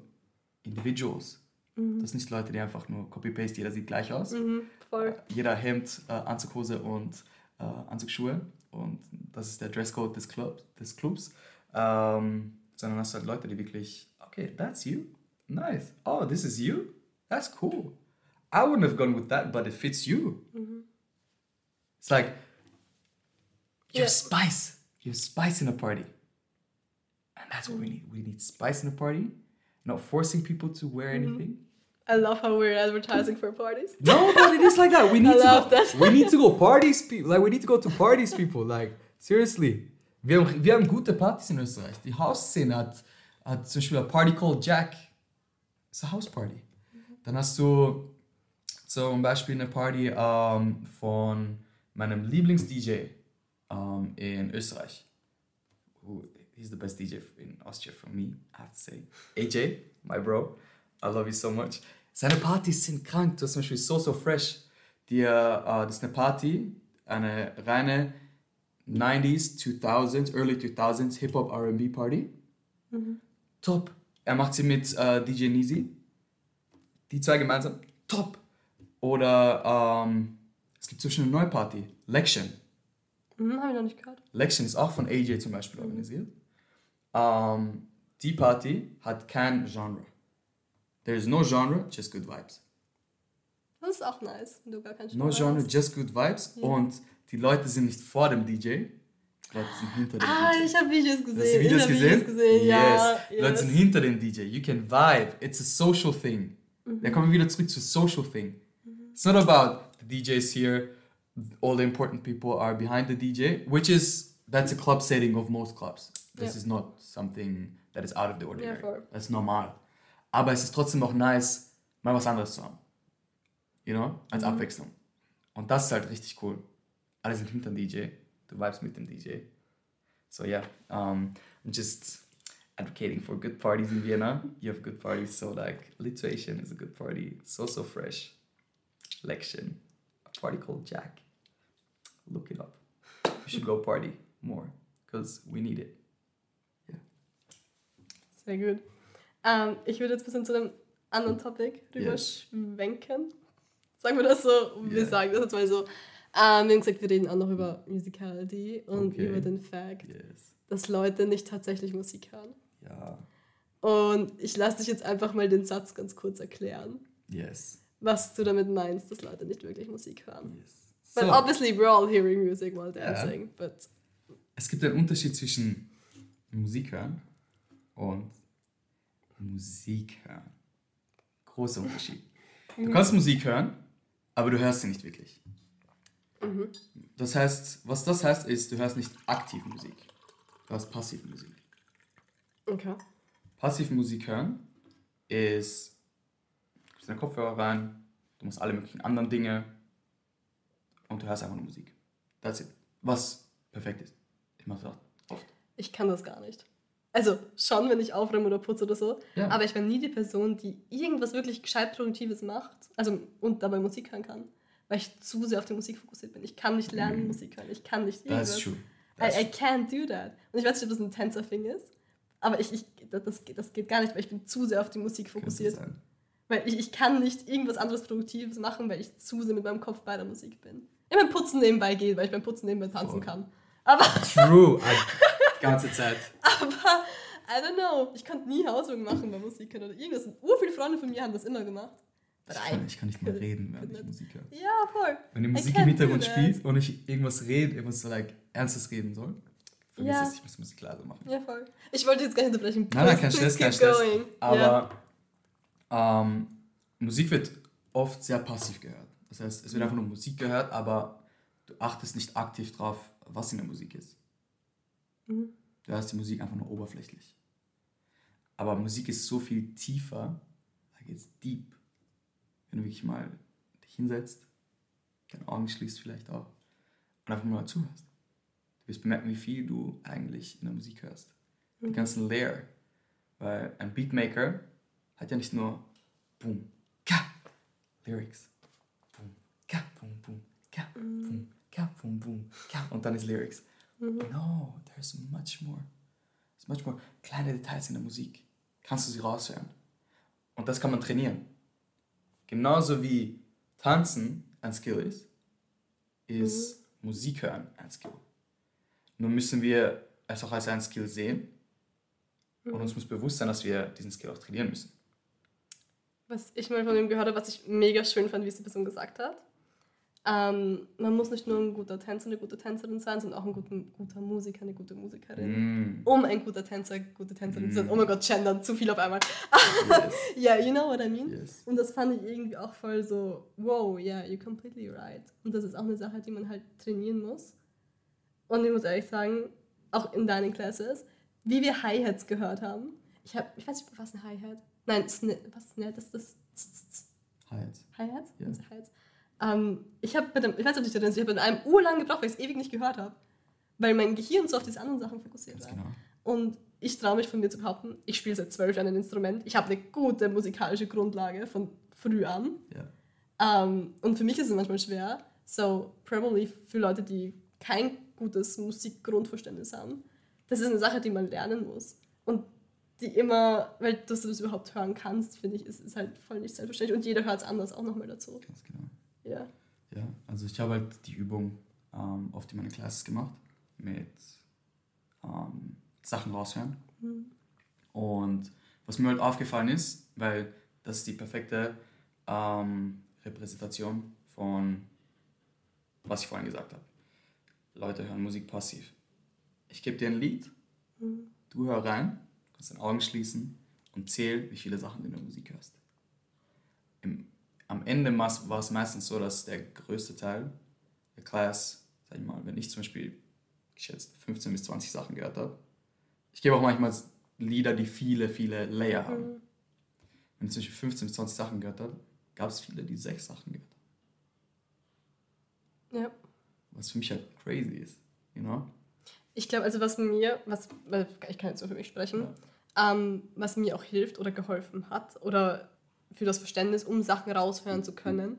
Individuals, Das sind nicht Leute, die einfach nur Copy-Paste, jeder sieht gleich aus. Mhm, voll. Jeder Hemd, äh, Anzughose und äh, Anzugsschuhe. Und das ist der Dresscode des, Club, des Clubs. Ähm, sondern hast halt Leute, die wirklich, okay, that's you. Nice. Oh, this is you? That's cool. I wouldn't have gone with that, but it fits you. Mm-hmm. It's like, you Yeah. have spice. You have spice in a party. And that's what we need. We need spice in a party, not forcing people to wear mm-hmm. anything. I love how we're advertising for parties. No, but it is like that. We need to love go, that. We need to go parties, people. Like we need to go to parties, people. Like seriously. Wir haben, wir haben gute Partys in Österreich. Die Hausszene hat, hat zum Beispiel eine Party called Jack. Ist eine Hausparty. Dann hast du zum Beispiel eine Party ähm, von meinem Lieblings-DJ ähm, in Österreich. Who, he's the best DJ in Austria for me, I have to say. AJ, my bro, I love you so much. Seine Partys sind krank. Du hast zum Beispiel So So Fresh. Die, äh, das ist eine Party, eine reine 90s, 2000s, early 2000s Hip-Hop R&B Party. Top. Er macht sie mit äh, DJ Nizi. Die zwei gemeinsam. Top. Oder ähm, es gibt zwischen eine neue Party. Lection. Hm, habe ich noch nicht gehört. Lection ist auch von AJ zum Beispiel organisiert. Ähm, die Party hat kein Genre. There is no genre, just good vibes. Das ist auch nice, wenn du gar kein No Genre genre, hast. just good vibes. Und die Leute sind nicht vor dem DJ. Die Leute sind hinter dem Ah, DJ. ich habe Videos gesehen. Hast du Videos ich gesehen? Videos gesehen, ja. Yes. Leute sind hinter dem DJ. You can vibe. It's a social thing. Da kommen wir wieder zurück zu social thing. It's not about the DJs here, all the important people are behind the DJ, which is, that's a club setting of most clubs. This Ja. is not something that is out of the ordinary. voll. das ist normal. Aber es ist trotzdem auch nice, mal was anderes zu haben. You know? Als Abwechslung. Und das ist halt richtig cool. Alle sind hinter dem DJ. Du vibes mit dem DJ. So yeah, um, I'm just advocating for good parties in Vienna. You have good parties, so like Lituation is a good party. So so fresh. Lection, a party called Jack. Look it up. We should go party more because we need it. Yeah. Sehr gut. Um, ich würde jetzt ein bisschen zu einem anderen Topic Yes. rüberschwenken. Sagen wir das so? Wir Yeah. sagen das jetzt mal so. Ähm, wir haben gesagt, wir reden auch noch über Musicality und Okay. über den Fact, Yes. dass Leute nicht tatsächlich Musik hören. Ja. Und ich lasse dich jetzt einfach mal den Satz ganz kurz erklären, Yes. was du damit meinst, dass Leute nicht wirklich Musik hören. Yes. But So, obviously we're all hearing music while Ja. dancing, but es gibt einen Unterschied zwischen Musik hören und Musik hören. Großer Unterschied. Du kannst Musik hören, aber du hörst sie nicht wirklich. Das heißt, was das heißt, ist, du hörst nicht aktiv Musik. Du hörst passive Musik. okay. Passive Musik hören ist, du gibst deine Kopfhörer rein, du machst alle möglichen anderen Dinge und du hörst einfach nur Musik. That's it. Was perfekt ist. Ich mache das oft. Ich kann das gar nicht. Also schon, wenn ich aufräume oder putze oder so. Ja. Aber ich bin nie die Person, die irgendwas wirklich gescheit Produktives macht. Also und dabei Musik hören kann. Weil ich zu sehr auf die Musik fokussiert bin. Ich kann nicht lernen, Musik hören. Ich kann nicht irgendwas. That's true. I, That's I can't do that. Und ich weiß nicht, ob das ein Tänzer-Thing ist. Aber ich, ich, das, das, geht- gar nicht, weil ich bin zu sehr auf die Musik fokussiert. Weil ich, ich kann nicht irgendwas anderes Produktives machen, weil ich zu sehr mit meinem Kopf bei der Musik bin. Ich beim Putzen nebenbei geht, weil ich beim Putzen nebenbei tanzen Voll. kann. Aber True. I, Die ganze Zeit. Aber, I don't know, ich konnte nie Hausübungen machen bei Musik oder irgendwas. Ur viele Freunde von mir haben das immer gemacht. But Ich kann, ich kann nicht mehr reden, während ich Musik höre. Ja, voll. Wenn die Musik im Hintergrund spielt und ich irgendwas rede, irgendwas so like ernstes reden soll, vergiss Ja. es, ich muss Musik leise machen. Ja, voll. Ich wollte jetzt gar nicht unterbrechen. Nein, nein, kein Stress, kein Stress. going. Aber Ja. ähm, Musik wird oft sehr passiv gehört. Das heißt, es wird einfach nur Musik gehört, aber du achtest nicht aktiv drauf, was in der Musik ist. Mhm. Du hörst die Musik einfach nur oberflächlich. Aber Musik ist so viel tiefer, da geht's deep. Wenn du wirklich mal dich hinsetzt, deine Augen schließt vielleicht auch und einfach mal zuhörst. Du wirst bemerken, wie viel du eigentlich in der Musik hörst. Die ganzen Layer. Weil ein Beatmaker hat ja nicht nur Boom, Ka, Lyrics. Boom, Ka, Boom, Boom, Ka, Boom, Ka, Boom, Boom, Ka. Und dann ist Lyrics. No, there's much more. There's much more. Kleine Details in der Musik. Kannst du sie raushören. Und das kann man trainieren. Genauso wie Tanzen ein Skill ist, ist Musik hören ein Skill. Nur müssen wir es auch als ein Skill sehen und uns muss bewusst sein, dass wir diesen Skill auch trainieren müssen. Was ich mal von ihm gehört habe, was ich mega schön fand, wie es die Person gesagt hat. Ähm, man muss nicht nur ein guter Tänzer, eine gute Tänzerin sein, sondern auch ein guten, guter Musiker, eine gute Musikerin. Mm. Um ein guter Tänzer, gute Tänzerin zu sein. Mm. Oh mein Gott, gendern, zu viel auf einmal. Yes. Ja, you know what I mean? yes. Und das fand ich irgendwie auch voll so, wow, yeah, you're completely right. Und das ist auch eine Sache, die man halt trainieren muss. Und ich muss ehrlich sagen, auch in deinen Classes, wie wir Hi-Hats gehört haben. Ich, hab, ich weiß nicht, was ein Hi-Hat? Nein, was Snare, das ist das. Hi-Hats? Ja. Also Hi-Hats. Ähm, ich habe ich weiß nicht, ob ich habe in einem urlang gebraucht, weil ich es ewig nicht gehört habe. Weil mein Gehirn so auf diese anderen Sachen fokussiert war. genau. Und ich traue mich von mir zu behaupten, ich spiele seit zwölf Jahren ein Instrument. Ich habe eine gute musikalische Grundlage von früh an. Ja. Ähm, und für mich ist es manchmal schwer. So, probably für Leute, die kein gutes Musikgrundverständnis haben. Das ist eine Sache, die man lernen muss. Und die immer, weil dass du das überhaupt hören kannst, finde ich, ist, ist halt voll nicht selbstverständlich. Und jeder hört es anders auch nochmal dazu. Ganz genau. Ja. Ja, also ich habe halt die Übung ähm, oft in meinen Classes gemacht mit ähm, Sachen raushören. Mhm. Und was mir halt aufgefallen ist, weil das ist die perfekte ähm, Repräsentation von was ich vorhin gesagt habe. Leute hören Musik passiv. Ich gebe dir ein Lied, Mhm. du hör rein, kannst deine Augen schließen und zähl, wie viele Sachen du in der Musik hörst. Im, am Ende war es meistens so, dass der größte Teil der Class, sag ich mal, wenn ich zum Beispiel geschätzt 15 bis 20 Sachen gehört habe, ich gebe auch manchmal Lieder, die viele, viele Layer haben. Mhm. Wenn ich zum Beispiel 15 bis 20 Sachen gehört habe, gab es viele, die sechs Sachen gehört haben. Ja. Was für mich halt crazy ist, you know? Ich glaube, also was mir, was, ich kann jetzt nur für mich sprechen, ähm, was mir auch hilft oder geholfen hat oder für das Verständnis, um Sachen raushören zu können,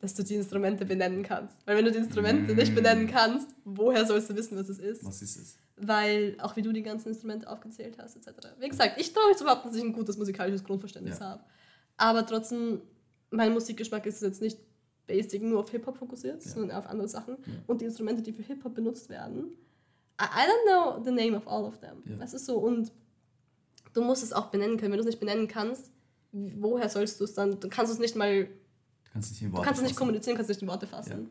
dass du die Instrumente benennen kannst. Weil wenn du die Instrumente Mm. nicht benennen kannst, woher sollst du wissen, was es ist? Was ist es? Weil, auch wie du die ganzen Instrumente aufgezählt hast, etc. Wie gesagt, ich traue mich zu behaupten, dass ich ein gutes musikalisches Grundverständnis Ja. habe. Aber trotzdem, mein Musikgeschmack ist jetzt nicht basic nur auf Hip-Hop fokussiert, Ja. sondern auf andere Sachen. Ja. Und die Instrumente, die für Hip-Hop benutzt werden, I, don't know the name of all of them. Ja. Das ist so. Und du musst es auch benennen können. Wenn du es nicht benennen kannst, woher sollst du es dann? Du kannst es nicht mal, Du kannst es nicht in du Worte kannst es nicht fassen. kommunizieren, kannst es nicht in Worte fassen.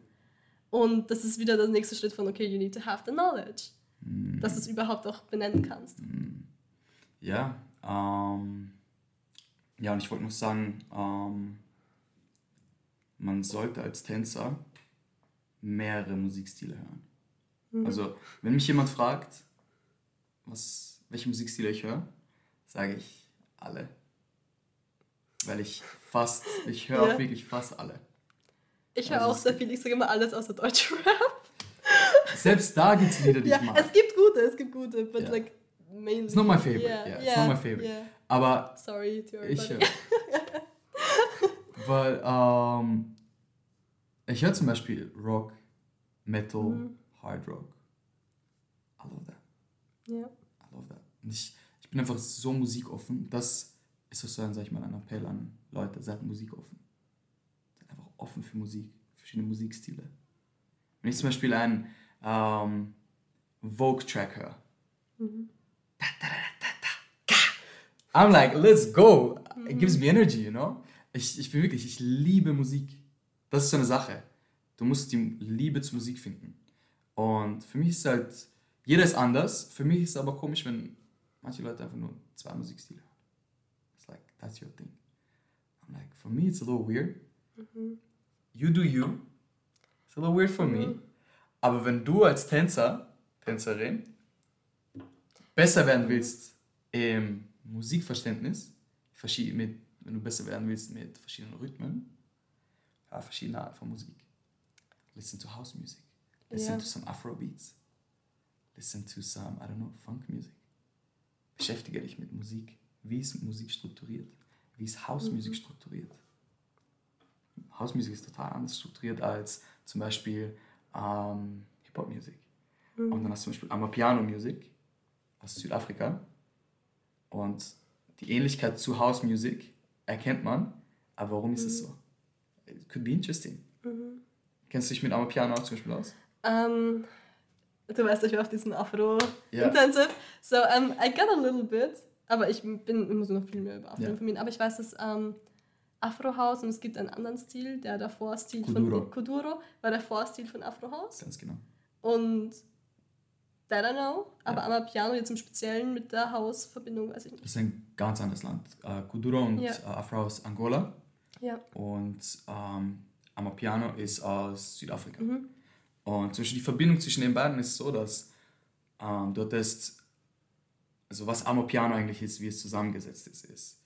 Und das ist wieder der nächste Schritt von, okay, you need to have the knowledge, Mm. dass du es überhaupt auch benennen kannst. Ja, ähm, ja, und ich wollte noch sagen, ähm, man sollte als Tänzer mehrere Musikstile hören. Mhm. Also, wenn mich jemand fragt, was, welche Musikstile ich höre, sage ich alle. Weil ich fast, ich höre Ja. auch wirklich fast alle. Ich höre Also auch sehr viel, ich sage immer alles außer Deutschrap. Selbst da gibt es Lieder, die Ja, ich mag. es gibt gute, es gibt gute, but Ja. like mainly. It's not my favorite, Yeah, yeah, it's yeah, not my favorite. yeah. Aber Sorry to Ich höre. Weil, ähm, ich höre zum Beispiel Rock, Metal, Mhm. Hard Rock. I love that. Ja. I love that. Und ich, ich bin einfach so musikoffen. Das ist so ein, sag ich mal, ein Appell an Leute, seid musikoffen. Seid einfach offen für Musik, verschiedene Musikstile. Wenn ich zum Beispiel einen ähm, Vogue-Track höre, Mhm. I'm like, let's go. It gives me energy, you know? Ich, ich bin wirklich, ich liebe Musik. Das ist so eine Sache. Du musst die Liebe zur Musik finden. Und für mich ist halt, jeder ist anders. Für mich ist es aber komisch, wenn manche Leute einfach nur zwei Musikstile hören. That's your thing. I'm like, for me it's a little weird. You do you. It's a little weird for me. Aber wenn du als Tänzer, Tänzerin, besser werden willst im Musikverständnis, mit, wenn du besser werden willst mit verschiedenen Rhythmen, ja, verschiedene Arten von Musik. Listen to House Music. Listen Ja. to some Afro Beats. Listen to some, I don't know, Funk Music. Beschäftige dich mit Musik. Wie ist Musik strukturiert? Wie ist House Music strukturiert? House Music ist total anders strukturiert als zum Beispiel ähm, Hip-Hop Music. Und dann hast du zum Beispiel Amapiano Music aus Südafrika. Und die Ähnlichkeit zu House Music erkennt man. Aber warum ist es so? it could be interesting. Mhm. Kennst du dich mit Amapiano auch zum Beispiel aus? Ähm, du weißt, ich war auf diesem Afro Ja. Intensive. So, um, I got a little bit, aber ich bin, ich muss noch viel mehr über Afro Ja. informieren. Aber ich weiß, dass ähm, Afro House und es gibt einen anderen Stil, der davor Stil Kuduro. von Kuduro war der Vorstil von Afro House. Ganz genau. Und that I know, aber Ja. Amapiano jetzt im Speziellen mit der Hausverbindung weiß ich nicht. Das ist ein ganz anderes Land. Äh, Kuduro und Ja. äh, Afro aus Angola Ja. und ähm, Amapiano ist aus Südafrika. Mhm. Und zum Beispiel die Verbindung zwischen den beiden ist so, dass ähm, dort ist, also was Amapiano eigentlich ist, wie es zusammengesetzt ist, ist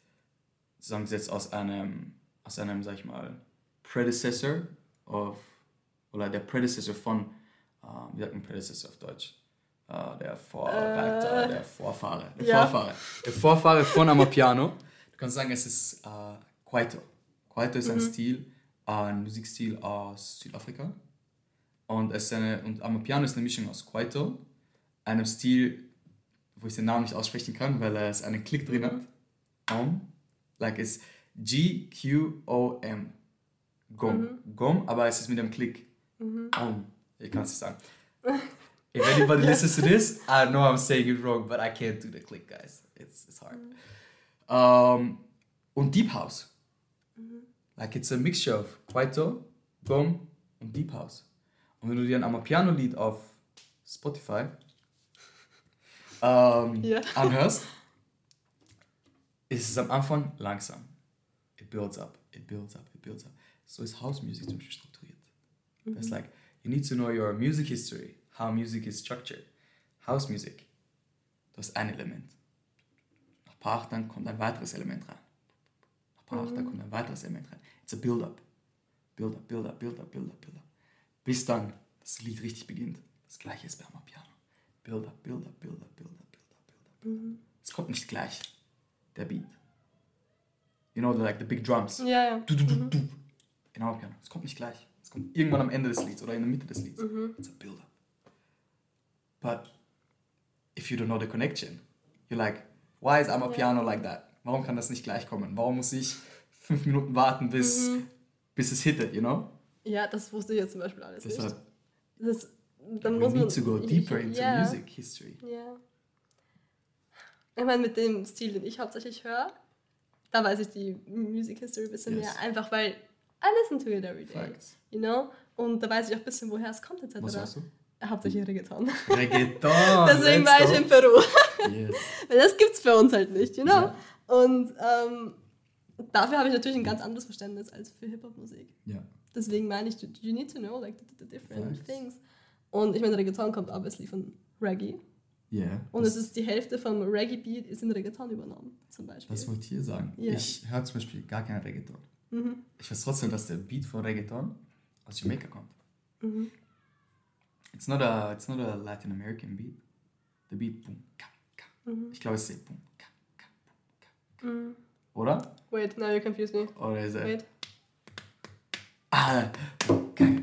zusammengesetzt aus einem, aus einem, sag ich mal, Predecessor of, oder der Predecessor von, ähm, wie sagt man Predecessor auf Deutsch? Äh, der Vorreiter, Äh, der Vorfahre, der ja. Vorfahre. Der Vorfahre von Amapiano. Du kannst sagen, es ist äh, Kwaito. Kwaito ist ein Stil, äh, ein Musikstil aus Südafrika. Und, es ist eine, und Amapiano ist eine Mischung aus Kwaito, einem Stil, wo ich den Namen nicht aussprechen kann, weil es einen Klick drin hat. Om. Like it's G-Q-O-M. Gom. Gom, aber es ist mit einem Klick. Om. Ich kann es nicht sagen. If anybody listens to this, I know I'm saying it wrong, but I can't do the click, guys. It's, it's hard. Um, und Deep House. Like it's a mixture of Kwaito, Gom und Deep House. Und wenn du dir ein Amapiano-Lied auf Spotify ähm, Ja. anhörst, ist es am Anfang langsam. It builds up, it builds up, it builds up. So ist House Music zum Beispiel strukturiert. It's like, you need to know your music history, how music is structured. House Music, du hast ein Element. Nach ein paar Achtern kommt ein weiteres Element rein. Nach ein paar Achtern kommt ein weiteres Element rein. It's a build-up. Build-up, build-up, build-up, build-up, build-up. Bis dann das Lied richtig beginnt. Das gleiche ist beim Piano. Build-up, build-up, build-up, build-up, build-up, build-up. Es kommt nicht gleich, der Beat. You know, the, like the big drums. Ja, ja. Du, du, du, du. In Amapiano. Es kommt nicht gleich. Es kommt irgendwann am Ende des Lieds oder in der Mitte des Lieds. It's a build-up. But if you don't know the connection, you're like, why is Amapiano like that? Warum kann das nicht gleich kommen? Warum muss ich fünf Minuten warten, bis, bis es hittet, you know? Ja, das wusste ich jetzt zum Beispiel alles nicht. Deshalb, Das, dann we muss man, need to go deeper into ja, music history. Ja. Ich meine, mit dem Stil, den ich hauptsächlich höre, da weiß ich die Music History ein bisschen Yes. mehr. Einfach weil I listen to it every day. Facts. You know? Und da weiß ich auch ein bisschen, woher es kommt, etc. Was hörst du? Hauptsächlich Reggaeton. Reggaeton! Deswegen war ich in Peru. Yes. Weil das gibt's bei uns halt nicht, you know? Ja. Und ähm, dafür habe ich natürlich ein ganz anderes Verständnis als für Hip-Hop-Musik. Ja. Deswegen meine ich, you- you need to know like the, the different Facts. things. Und ich meine, Reggaeton kommt obviously von Reggae. Yeah. Und es ist die Hälfte vom Reggae-Beat ist in Reggaeton übernommen, zum Beispiel. das wollte ich hier sagen. Ja. Ich höre zum Beispiel gar keinen Reggaeton. Mhm. Ich weiß trotzdem, dass der Beat von Reggaeton aus Jamaica kommt. Mhm. It's not a, it's not a Latin American beat. The beat, boom, ka, ka. Mhm. Ich glaube, es ist boom, ka, ka, boom, ka. Mhm. Oder? Wait, now you confuse me. Oder ist er? Wait. Ah, ka, ka, ka, ka,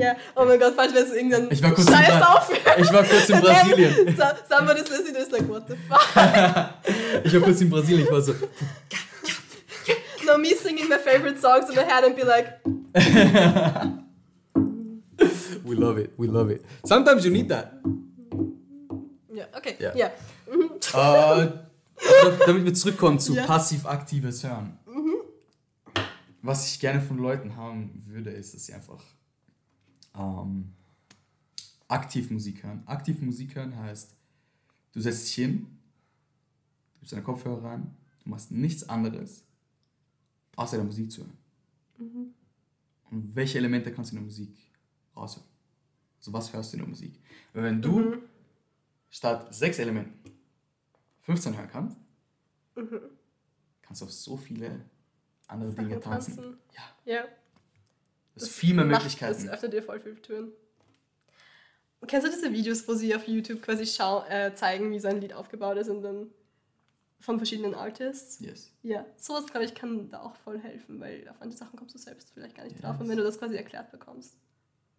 Ja, oh mein Gott, falls wir jetzt irgendeinen Ich war kurz in Scheiß aufhören. Ich war kurz in Brasilien. So, somebody's listening to this like, what the fuck? Ich war kurz in Brasilien. Ich war so, No, me singing my favorite songs in my head and be like, We love it. We love it. Sometimes you need that. ja, okay, Ja. ja. Äh, damit wir zurückkommen zu passiv-aktives Hören. Was ich gerne von Leuten haben würde, ist, dass sie einfach ähm, aktiv Musik hören. Aktiv Musik hören heißt, du setzt dich hin, du gibst deine Kopfhörer rein, du machst nichts anderes, außer der Musik zu hören. Und welche Elemente kannst du in der Musik raushören? Also was hörst du in der Musik? Weil wenn du statt sechs Elementen 15 hören kannst, kannst du auf so viele andere Dinge tanzen. tanzen. Ja, Ja. Das ist viel mehr macht- Möglichkeiten. Das öffnet dir voll viele Türen. Kennst du diese Videos, wo sie auf YouTube quasi schau äh, zeigen, wie so ein Lied aufgebaut ist und dann von verschiedenen Artists? Yes. Ja, sowas glaube ich kann da auch voll helfen, weil auf manche Sachen kommst du selbst vielleicht gar nicht Yes. drauf und wenn du das quasi erklärt bekommst.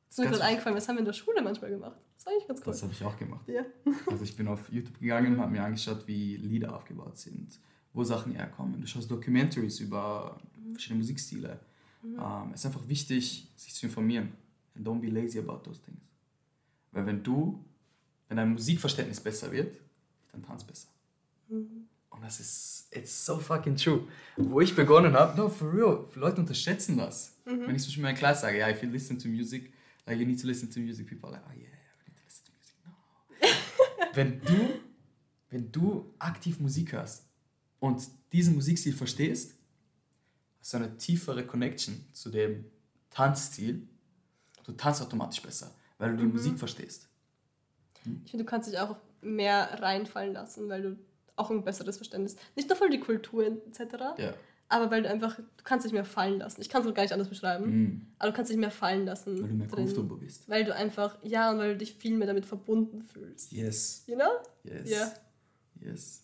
Das ist mir gerade eingefallen, das haben wir in der Schule manchmal gemacht. Das war eigentlich ganz cool. Das habe ich auch gemacht. Ja. Also ich bin auf YouTube gegangen und habe mir angeschaut, wie Lieder aufgebaut sind. wo Sachen herkommen. Du schaust Documentaries über verschiedene Musikstile. Ähm, es ist einfach wichtig, sich zu informieren. And don't be lazy about those things. Weil wenn du, wenn dein Musikverständnis besser wird, dann tanzt besser. Und das ist, it's so fucking true. Wo ich begonnen habe, no, for real, Leute unterschätzen das. Wenn ich zum Beispiel in meiner Klasse sage, ja, if you listen to music, like you need to listen to music, people are like, oh yeah, I need to listen to music. No. wenn du, wenn du aktiv Musik hörst und diesen Musikstil verstehst, hast du eine tiefere Connection zu dem Tanzstil. Du tanzt automatisch besser, weil du die Musik verstehst. Ich finde, du kannst dich auch mehr reinfallen lassen, weil du auch ein besseres Verständnis. Nicht nur für die Kultur etc., Ja. aber weil du einfach, du kannst dich mehr fallen lassen. Ich kann es gar nicht anders beschreiben, Mhm. aber du kannst dich mehr fallen lassen. Weil du mehr drin. comfortable bist. Weil du einfach, ja, und weil du dich viel mehr damit verbunden fühlst. Yes. You know? Yes. Ja. Yes.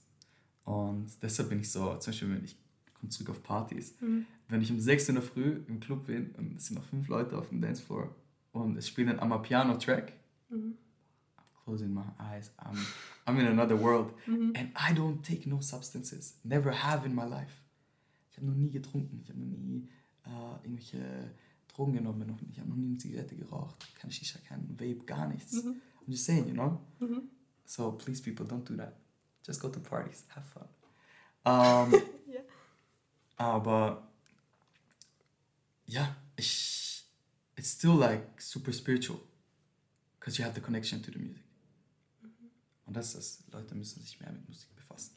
Und deshalb bin ich so, zum Beispiel, wenn ich komme zurück auf Partys, Mhm. wenn ich um 6 in der Früh im Club bin und es sind noch fünf Leute auf dem Dancefloor und es spielt ein Amapiano-Track, Mhm. I'm closing my eyes, I'm, I'm in another world. Mhm. And I don't take no substances. Never have in my life. Ich habe noch nie getrunken, ich habe noch nie äh, irgendwelche Drogen genommen, noch, ich habe noch nie eine Zigarette geraucht, keine Shisha, kein Vape, gar nichts. I'm just saying, you know? Mhm. So please, people, don't do that. Just go to parties, have fun. Um. Aber ja, ich, it's still like super spiritual, because you have the connection to the music. Und das ist Leute müssen sich mehr mit Musik befassen.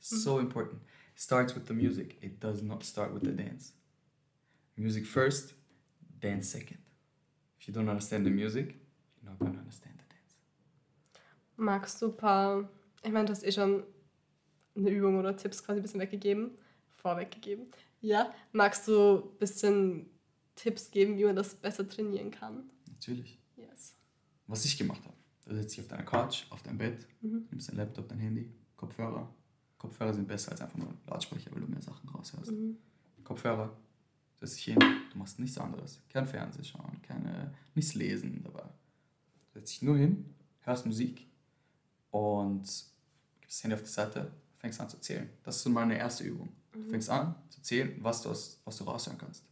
So important. It starts with the music. It does not start with the dance. Music first, dance second. If you don't understand the music, you're not gonna understand the dance. Magst du ein paar, ich meine, du hast eh schon eine Übung oder Tipps quasi ein bisschen weggegeben, vorweggegeben. Ja, magst du ein bisschen Tipps geben, wie man das besser trainieren kann? Natürlich. Yes. Was ich gemacht habe. Da sitzt dich auf deiner Couch, auf deinem Bett, nimmst dein Laptop, dein Handy, Kopfhörer. Kopfhörer sind besser als einfach nur Lautsprecher, weil du mehr Sachen raushörst. Kopfhörer, setzt dich hin, du machst nichts anderes. Kein Fernsehen schauen, keine, nichts lesen dabei. Setzt dich nur hin, hörst Musik und gibst das Handy auf die Seite, fängst an zu zählen. Das ist so meine erste Übung. Du fängst an zu zählen, was du, aus, was du raushören kannst.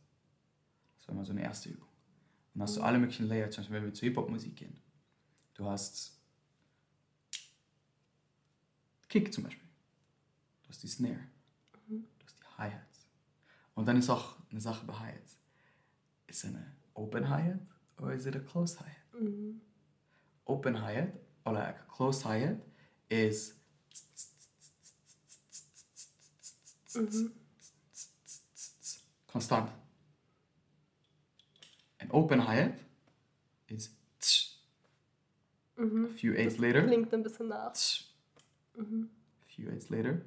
Das war mal so eine erste Übung. Und dann hast du alle möglichen Layers, zum Beispiel wenn wir zu Hip-Hop-Musik gehen. Du hast Kick zum Beispiel. Du hast die Snare. Du hast die Hi-Hats. Und dann ist auch eine Sache bei Hi-Hats. Ist es eine Open Hi-Hat oder ist es eine Closed Hi-Hat? Mhm. Open Hi-Hat or like a closed Hi-Hat is Mhm. konstant. An open Hi-Hat is a Mhm. few eights later. Klingt ein bisschen nach. A few eights later.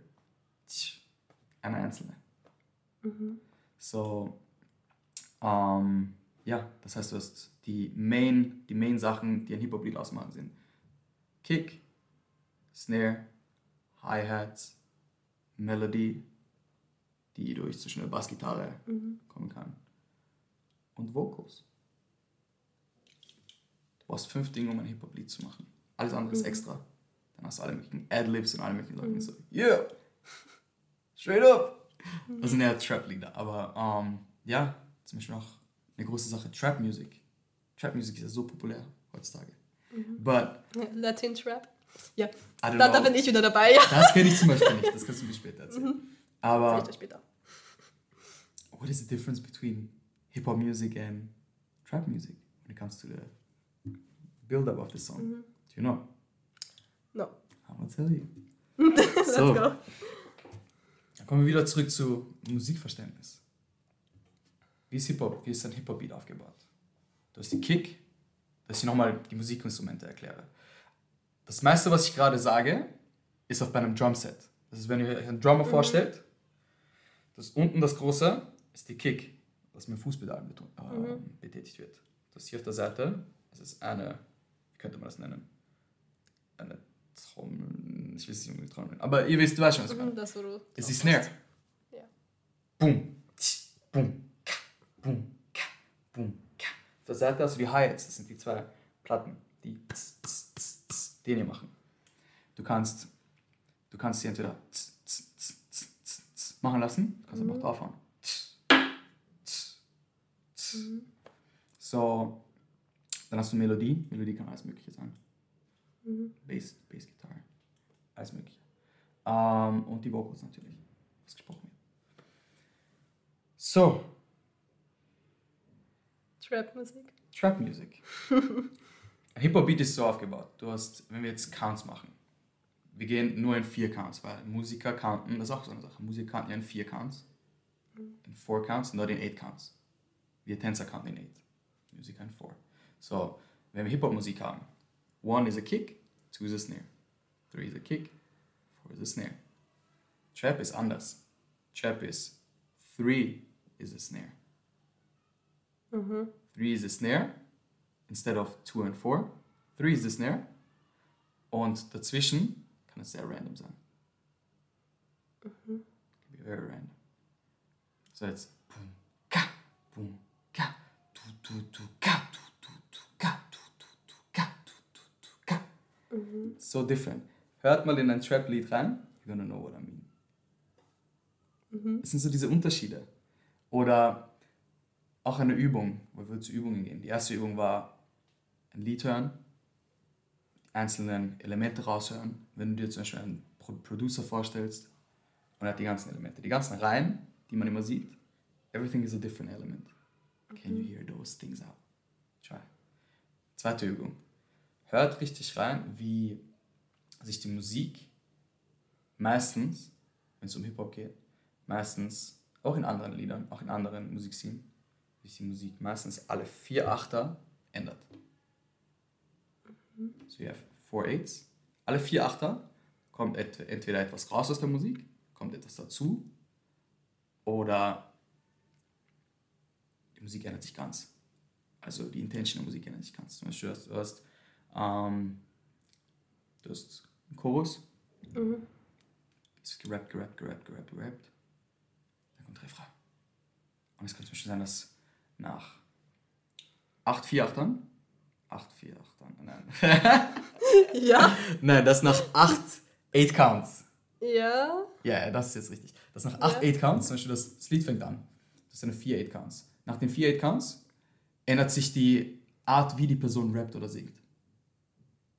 Eine einzelne. Mhm. So, ähm, ja, das heißt, du hast die Main, die Main Sachen, die ein Hip-Hop-Lied ausmachen, sind Kick, Snare, Hi-Hats, Melody, die durch zwischen der Bassgitarre Mhm. kommen kann, und Vocals. Du brauchst fünf Dinge, um ein Hip-Hop-Lied zu machen. Alles andere ist extra. Dann hast du alle möglichen Ad-Libs und alle möglichen Sachen. So, yeah! Straight up! Das sind eher Trap-Lieder. Aber ähm, ja, zum Beispiel auch eine große Sache, Trap-Music. Trap-Music ist ja so populär heutzutage. But, Ja, Latin Trap. Ja, da, da bin ich wieder dabei. Ja. Das kenne ich zum Beispiel nicht. Das kannst du mir später erzählen. Aber Erzähl ich dir später. What is the difference between hip hop music and trap music when it comes to the build up of the song? Do you know? No. I'm gonna tell you. Let's So. go. Dann kommen wir wieder zurück zu Musikverständnis. Wie ist Hip-Hop? Wie ist ein Hip-Hop-Beat aufgebaut? Du hast die Kick, dass ich nochmal die Musikinstrumente erkläre. Das meiste, was ich gerade sage, ist auf bei einem Drumset. Das ist, wenn ihr euch einen Drummer vorstellt, das unten das große ist die Kick, das mit dem Fußpedal äh, betätigt wird. Das hier auf der Seite, das ist eine, wie könnte man das nennen? Eine Trommel, ich weiß nicht, wie Trommel, aber ihr wisst, du weißt schon, was ich meine. Mhm, Das, du ist die Snare. Ja. Boom, tsch, boom, ka, boom, ka, boom, ka. Auf der Seite hast du die Hi-Hats, das sind die zwei Platten, die tz, tz, tz, tz, den hier machen. Du kannst, du kannst sie entweder tz, tz, tz, tz, machen lassen, kannst Mhm. einfach draufhauen. So, dann hast du Melodie. Melodie kann alles Mögliche sein. Mhm. Bass, Bassgitarre, alles Mögliche. Ähm, und die Vocals natürlich, was gesprochen wird. So, Trap-Musik. Trap Music. Ein Hip-Hop-Beat ist so aufgebaut. Du hast, wenn wir jetzt Counts machen, wir gehen nur in vier Counts, weil Musiker counten, das ist auch so eine Sache. Musiker counten ja in vier Counts, in four Counts, not in eight Counts. Wir Tänzer counten in eight, Musiker in four. So, wenn wir Hip-Hop-Musik haben, one is a kick, two is a snare, three is a kick, four is a snare. Trap ist anders. Trap ist three is a snare. Mhm. Three is a snare instead of two and four. Three is the snare. Und dazwischen kann es sehr random sein. Can be very random. So jetzt boom, ka, boom, So different. Hört mal in ein Trap-Lied rein, you're gonna know what I mean. Es sind so diese Unterschiede. Oder auch eine Übung, wo wir zu Übungen gehen. Die erste Übung war ein Lied hören, die einzelnen Elemente raushören. Wenn du dir zum Beispiel einen Pro Producer vorstellst und er hat die ganzen Elemente, die ganzen Reihen, die man immer sieht, everything is a different element. Can you hear those things out? Try. Zweite Übung. Hört richtig rein, wie sich die Musik meistens, wenn es um Hip-Hop geht, meistens, auch in anderen Liedern, auch in anderen Musikstilen, wie sich die Musik meistens alle vier Achter ändert. So you have four eights. Alle vier Achter kommt ent entweder etwas raus aus der Musik, kommt etwas dazu, oder die Musik ändert sich ganz. Also die Intention der Musik ändert sich ganz. Zum Beispiel, du hast, du hast, ähm, du hast einen Chorus, Mhm. ist gerappt, gerappt, gerappt, gerappt, gerappt. Dann kommt Refrain. Und es kann zum Beispiel sein, dass nach 8 4 Achtern, 8 4 Achtern, nein. Ja. nein, das nach 8 8 Counts. Ja. Ja, ja, das ist jetzt richtig. Das nach 8 Ja. 8 Counts, zum Beispiel das, das Lied fängt an. Das sind 4 8 Counts. Nach den 4 8 Counts ändert sich die Art, wie die Person rappt oder singt.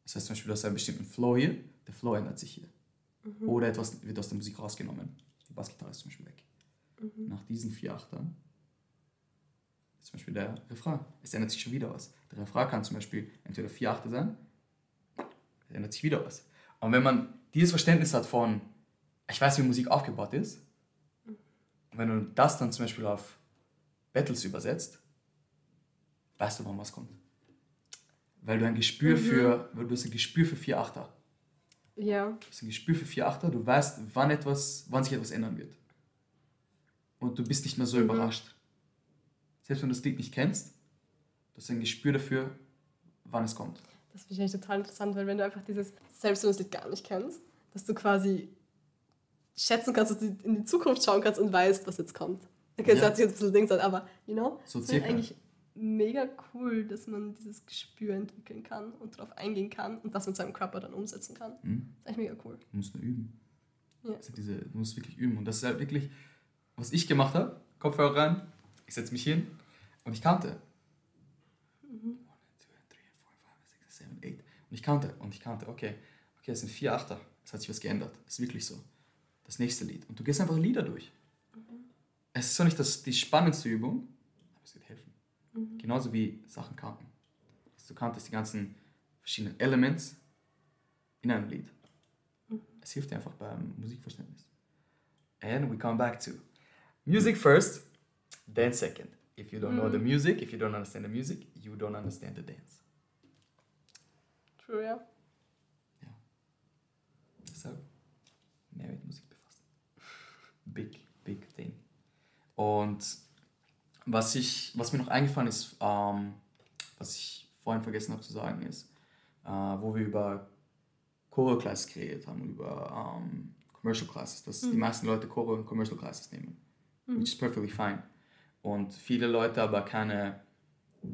Das heißt zum Beispiel, du hast einen bestimmten Flow hier, der Flow ändert sich hier. Oder etwas wird aus der Musik rausgenommen. Die Bassgitarre ist zum Beispiel weg. Nach diesen vier Achtern zum Beispiel der Refrain. Es ändert sich schon wieder was. Der Refrain kann zum Beispiel entweder vier Achter sein, es ändert sich wieder was. Und wenn man dieses Verständnis hat von, ich weiß, wie Musik aufgebaut ist, und wenn du das dann zum Beispiel auf Battles übersetzt, weißt du, wann was kommt. Weil du ein Gespür für, weil du hast ein Gespür für vier Achter. Ja. Du hast ein Gespür für vier Achter, du weißt, wann, etwas, wann sich etwas ändern wird. Und du bist nicht mehr so überrascht. Selbst wenn du das Lied nicht kennst, du hast ein Gespür dafür, wann es kommt. Das finde ich eigentlich total interessant, weil wenn du einfach dieses, selbst wenn du das Lied gar nicht kennst, dass du quasi schätzen kannst, dass du in die Zukunft schauen kannst und weißt, was jetzt kommt. Okay, das Ja. hat sich jetzt ein bisschen Dings an, aber, you know, So finde circa. eigentlich mega cool, dass man dieses Gespür entwickeln kann und darauf eingehen kann und das mit seinem Körper dann umsetzen kann. Hm? Das ist eigentlich mega cool. Du musst nur üben. Ja. Das sind diese, du musst wirklich üben. Und das ist halt wirklich, was ich gemacht habe. Kopfhörer rein, ich setze mich hin und ich kannte. Eight. Und ich kannte und ich kannte, okay, okay, es sind vier Achter. Es hat sich was geändert. Das ist wirklich so. Das nächste Lied. Und du gehst einfach Lieder durch. Es ist zwar nicht das, die spannendste Übung, aber es wird helfen. Genauso wie Sachen kannten. Du kanntest die ganzen verschiedenen Elements in einem Lied. Es hilft dir einfach beim Musikverständnis. And we come back to music first, dance second. If you don't know the music, if you don't understand the music, you don't understand the dance. True, ja. Deshalb mehr mit Musik befassen. Big, big thing. Und was, ich, was mir noch eingefallen ist, ähm, was ich vorhin vergessen habe zu sagen, ist, äh, wo wir über Choreo Classes geredet haben, über ähm, Commercial Classes, dass die meisten Leute Choreo und Commercial Classes nehmen, which is perfectly fine. Und viele Leute aber keine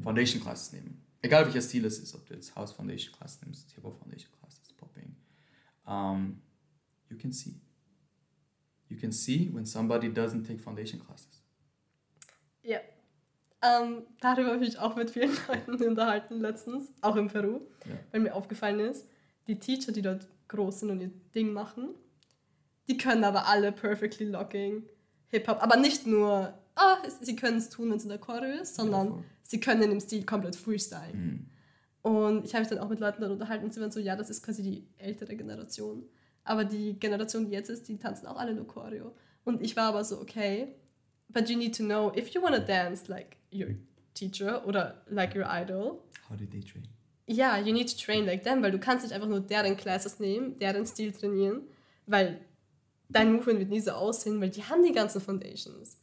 Foundation Classes nehmen. Egal welcher Stil es ist, ob du jetzt House Foundation Classes nimmst, Hip Hop Foundation Classes, Popping, um, you can see you can see when somebody doesn't take foundation classes. Ja. Ähm, darüber habe ich mich auch mit vielen Leuten unterhalten letztens, auch in Peru, Ja. weil mir aufgefallen ist, die Teacher, die dort groß sind und ihr Ding machen, die können aber alle perfectly locking Hip-Hop, aber nicht nur, ah, sie können es tun, wenn es in der Choreo ist, sondern voll. sie können in dem Stil komplett freestylen. Mhm. Und ich habe mich dann auch mit Leuten darüber unterhalten und sie waren so, ja, das ist quasi die ältere Generation. Aber die Generation, die jetzt ist, die tanzen auch alle nur Choreo. Und ich war aber so, okay, but you need to know, if you want to dance like your teacher oder like your idol, How did they train? ja, you need to train like them, weil du kannst nicht einfach nur deren Classes nehmen, deren Stil trainieren, weil dein Movement wird nie so aussehen, weil die haben die ganzen Foundations.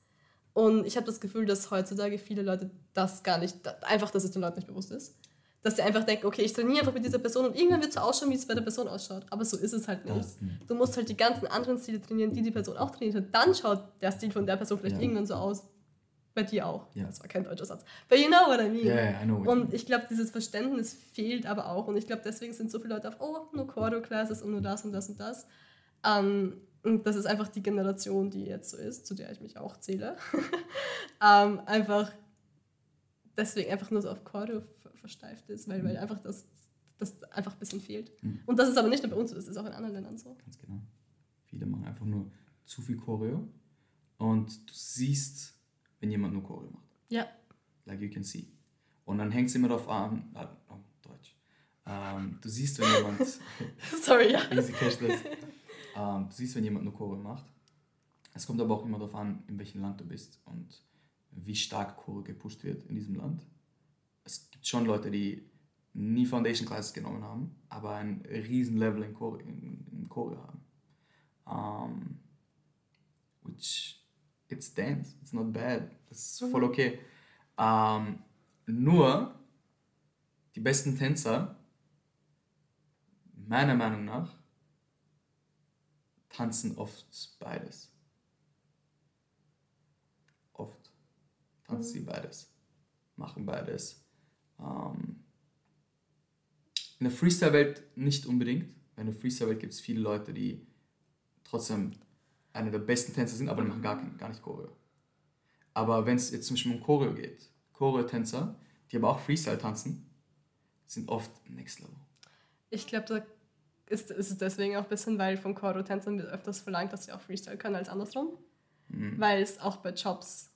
Und ich habe das Gefühl, dass heutzutage viele Leute das gar nicht, einfach, dass es den Leuten nicht bewusst ist. Dass sie einfach denken, okay, ich trainiere einfach mit dieser Person und irgendwann wird es so ausschauen, wie es bei der Person ausschaut. Aber so ist es halt nicht. Nicht. Du musst halt die ganzen anderen Stile trainieren, die die Person auch trainiert hat. Dann schaut der Stil von der Person vielleicht Ja. irgendwann so aus. Bei dir auch. Ja. Das war kein deutscher Satz. But you know what I mean. Yeah, I know. Und ich glaube, dieses Verständnis fehlt aber auch. Und ich glaube, deswegen sind so viele Leute auf, oh, nur Choreo-Classes und nur das und das und das. Ähm, und das ist einfach die Generation, die jetzt so ist, zu der ich mich auch zähle. ähm, einfach deswegen einfach nur so auf Choreo versteift ist, weil, weil einfach das, das einfach ein bisschen fehlt. Mhm. Und das ist aber nicht nur bei uns so, das ist auch in anderen Ländern so. Ganz genau. Viele machen einfach nur zu viel Choreo und du siehst, wenn jemand nur Choreo macht. Ja. Like you can see. Und dann hängt es immer darauf an, ah, oh, Deutsch. Ähm, du siehst, wenn jemand, Sorry, ja. easy this. Ähm, du siehst, wenn jemand nur Choreo macht. Es kommt aber auch immer darauf an, in welchem Land du bist und wie stark Choreo gepusht wird in diesem Land. Es gibt schon Leute, die nie Foundation Classes genommen haben, aber ein riesen Level in Choreo, in, in Choreo haben. Um, which it's dance, it's not bad, das ist voll okay. Um, nur die besten Tänzer, meiner Meinung nach, tanzen oft beides. Oft tanzen sie beides, machen beides. Ähm, in der Freestyle-Welt nicht unbedingt. In der Freestyle-Welt gibt es viele Leute, die trotzdem einer der besten Tänzer sind, aber die machen gar, gar nicht Choreo. Aber wenn es jetzt zum Beispiel um Choreo geht, Choreo-Tänzer, die aber auch Freestyle tanzen, sind oft Next Level. Ich glaube, da ist, ist es deswegen auch ein bisschen, weil von Choreo-Tänzern wird öfters verlangt, dass sie auch Freestyle können als andersrum. Mhm. Weil es auch bei Jobs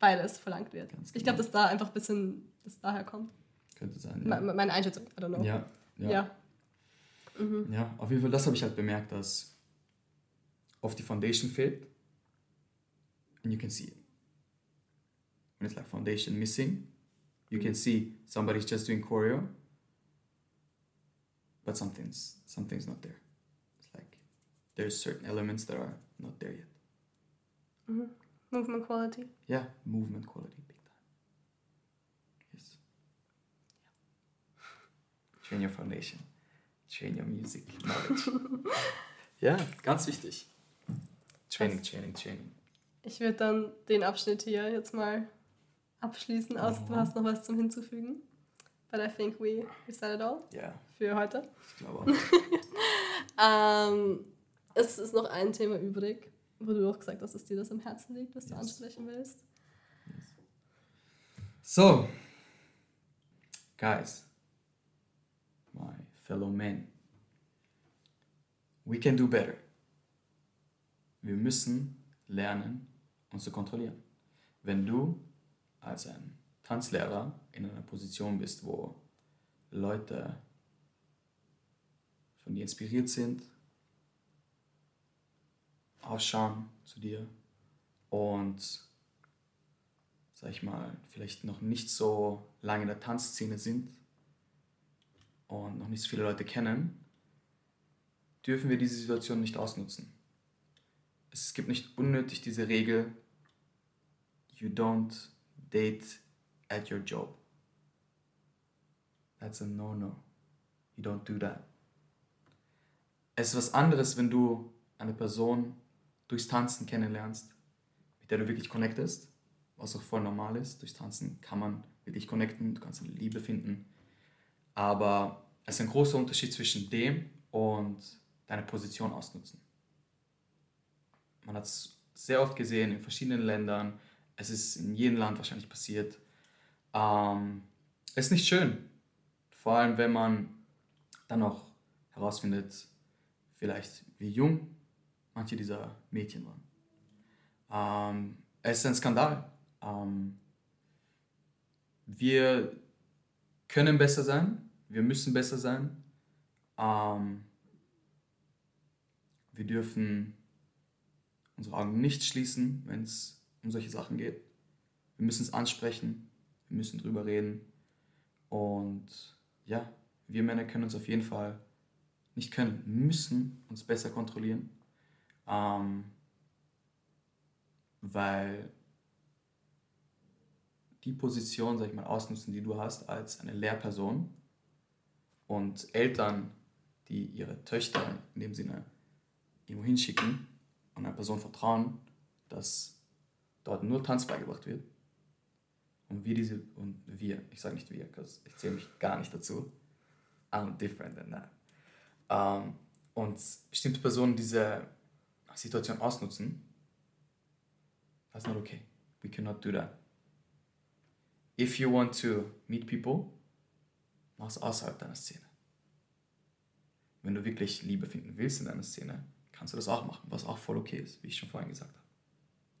beides verlangt wird. Ganz Ich glaube, genau. dass da einfach ein bisschen das daher kommt. Könnte sein. Me- me- Meine Einschätzung, I don't know. Ja, ja. Ja. Mhm. Ja, auf jeden Fall, das habe ich halt bemerkt, dass oft die Foundation fehlt. And you can see it. When it's like foundation missing, you can see somebody's just doing choreo, but something's something's not there. It's like there's certain elements that are not there yet. Mhm. Movement Quality. Yeah, movement quality, big time. Yes. Train your foundation. Train your music knowledge. ja, ganz wichtig. Training, Training, Training. Ich würde dann den Abschnitt hier jetzt mal abschließen, außer du Mhm. hast noch was zum Hinzufügen. But I think we, we said it all Ja, für heute. ich glaube auch. Ähm, es ist noch ein Thema übrig, wo du auch gesagt hast, dass dir das am Herzen liegt, was du Yes. ansprechen willst. So, guys, my fellow men, we can do better. Wir müssen lernen, uns zu kontrollieren. Wenn du als ein Tanzlehrer in einer Position bist, wo Leute von dir inspiriert sind, aufschauen zu dir und sag ich mal, vielleicht noch nicht so lange in der Tanzszene sind und noch nicht so viele Leute kennen, dürfen wir diese Situation nicht ausnutzen. Es gibt nicht unnötig diese Regel, you don't date at your job. That's a no-no. You don't do that. Es ist was anderes, wenn du eine Person durchs Tanzen kennenlernst, mit der du wirklich connectest was auch voll normal ist. Durch Tanzen kann man wirklich connecten, du kannst eine Liebe finden. Aber es ist ein großer Unterschied zwischen dem und deine Position ausnutzen. man hat es sehr oft gesehen in verschiedenen Ländern. Es ist in jedem Land wahrscheinlich passiert. Ähm, es ist nicht schön. Vor allem, wenn man dann auch herausfindet, vielleicht wie jung manche dieser Mädchen waren. Ähm, es ist ein Skandal. Ähm, wir können besser sein, wir müssen besser sein. Ähm, wir dürfen unsere Augen nicht schließen, wenn es um solche Sachen geht. Wir müssen es ansprechen, wir müssen drüber reden. Und ja, wir Männer können uns auf jeden Fall nicht können, müssen uns besser kontrollieren. Ähm, weil die Position, sag ich mal, ausnutzen, die du hast als eine Lehrperson und Eltern, die ihre Töchter in dem Sinne irgendwo hinschicken und einer Person vertrauen, dass dort nur Tanz beigebracht wird. Und wir diese, und wir, ich sage nicht wir, ich zähle mich gar nicht dazu. I'm different than that. Um, und bestimmte Personen diese Situation ausnutzen, that's not okay. We cannot do that. If you want to meet people, mach es außerhalb deiner Szene. Wenn du wirklich Liebe finden willst in deiner Szene, kannst du das auch machen, was auch voll okay ist, wie ich schon vorhin gesagt habe.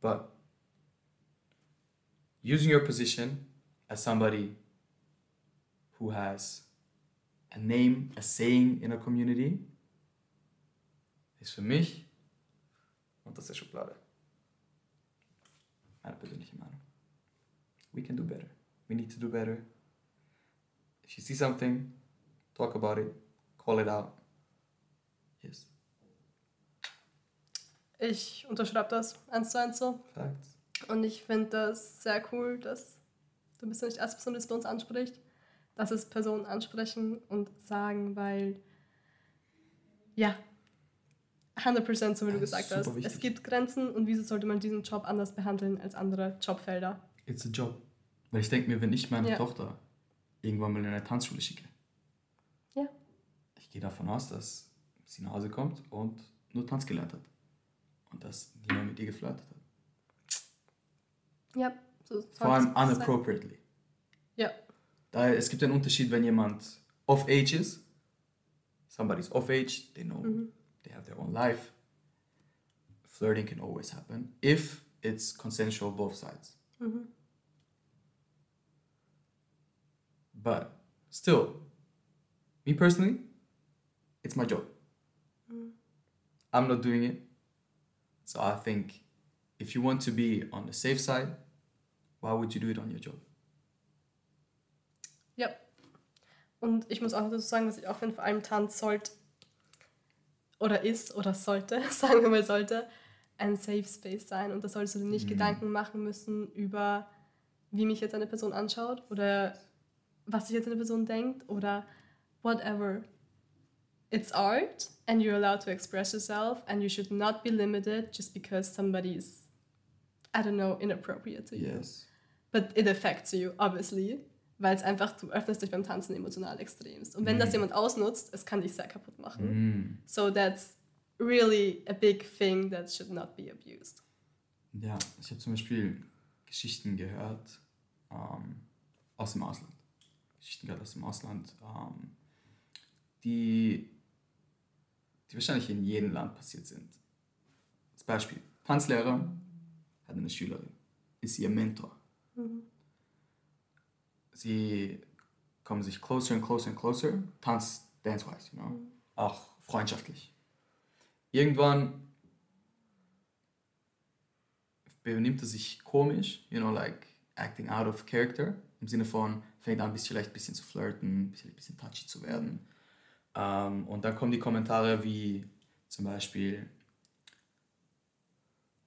But using your position as somebody who has a name, a saying in a community, ist für mich unterste Schublade. Meine persönliche Meinung. We can do better. We need to do better. If you see something, talk about it, call it out. Yes. Ich unterschreibe das eins zu eins so. Facts. Und ich finde das sehr cool, dass du bist ja nicht als Person, das bei uns anspricht, dass es Personen ansprechen und sagen, weil ja, 100% so wie du gesagt hast. wichtig. Es gibt Grenzen und wieso sollte man diesen Job anders behandeln als andere Jobfelder? It's a job. Weil ich denke mir, wenn ich meine Ja. Tochter irgendwann mal in eine Tanzschule schicke, Ja. ich gehe davon aus, dass sie nach Hause kommt und nur Tanz gelernt hat. Und dass niemand mit ihr geflirtet hat. Ja, so Vor allem unappropriately. Ja, Daher, es gibt einen Unterschied, wenn jemand of age ist. Somebody's of age, they know, Mhm. They have their own life. Flirting can always happen if it's consensual both sides. Mhm. But still, me personally, it's my job. I'm not doing it. So I think if you want to be on the safe side, why would you do it on your job? ja. Und ich muss auch dazu sagen, was ich auch finde, vor allem Tanz sollte oder ist oder sollte, sagen wir mal sollte, ein Safe Space sein. Und da solltest du dir nicht Mhm. Gedanken machen müssen über, wie mich jetzt eine Person anschaut oder was sich jetzt eine Person denkt oder whatever. It's art and you're allowed to express yourself and you should not be limited just because somebody is, I don't know, inappropriate to you. Yes. But it affects you, obviously. Weil es einfach, du öffnest dich beim Tanzen emotional extremst. Und wenn das Mhm. jemand ausnutzt, es kann dich sehr kaputt machen. Mm. So that's really a big thing that should not be abused. Ja, ich habe zum Beispiel Geschichten gehört ähm, aus dem Ausland. Geschichten gehört aus dem Ausland, ähm, die, die wahrscheinlich in jedem Land passiert sind. Als Beispiel, Tanzlehrer hat eine Schülerin, ist ihr Mentor. Sie kommen sich closer and closer and closer, Tanz, dance-wise, you know? auch freundschaftlich. Irgendwann benimmt er sich komisch, you know, like acting out of character, im Sinne von, fängt an, bis vielleicht ein bisschen zu flirten, ein bisschen, bisschen touchy zu werden. Ähm, und dann kommen die Kommentare wie zum Beispiel,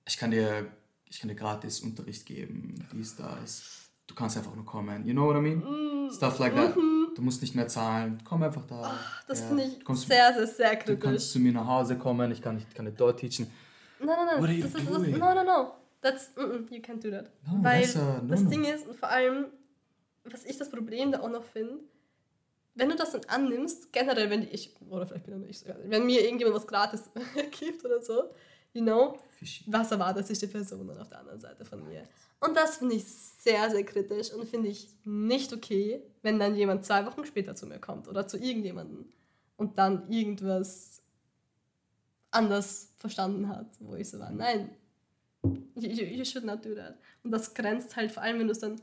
ich kann dir, ich kann dir gratis Unterricht geben, dies, das, du kannst einfach nur kommen, you know what I mean? Stuff like that. Du musst nicht mehr zahlen, komm einfach da. Mhm. Das Ja, finde ich kommst, sehr, sehr, sehr Du kannst kritisch. zu mir nach Hause kommen, ich kann, ich kann dir dort teachen. Nein, nein, nein. What are you das ist, das, no, no, no. That's, mm, mm, you can't do that. No, Weil a das no-no. Ding ist, und vor allem, was ich das Problem da auch noch finde, wenn du das dann annimmst, generell, wenn ich, oder vielleicht bin ich sogar, wenn mir irgendjemand was gratis gibt oder so, you know, Fishy. was erwartet sich die Person dann auf der anderen Seite von mir? Und das finde ich sehr, sehr kritisch und finde ich nicht okay, wenn dann jemand zwei Wochen später zu mir kommt oder zu irgendjemandem und dann irgendwas anders verstanden hat, wo ich so war, nein, you, you, should not do that. Und das grenzt halt vor allem, wenn du es dann,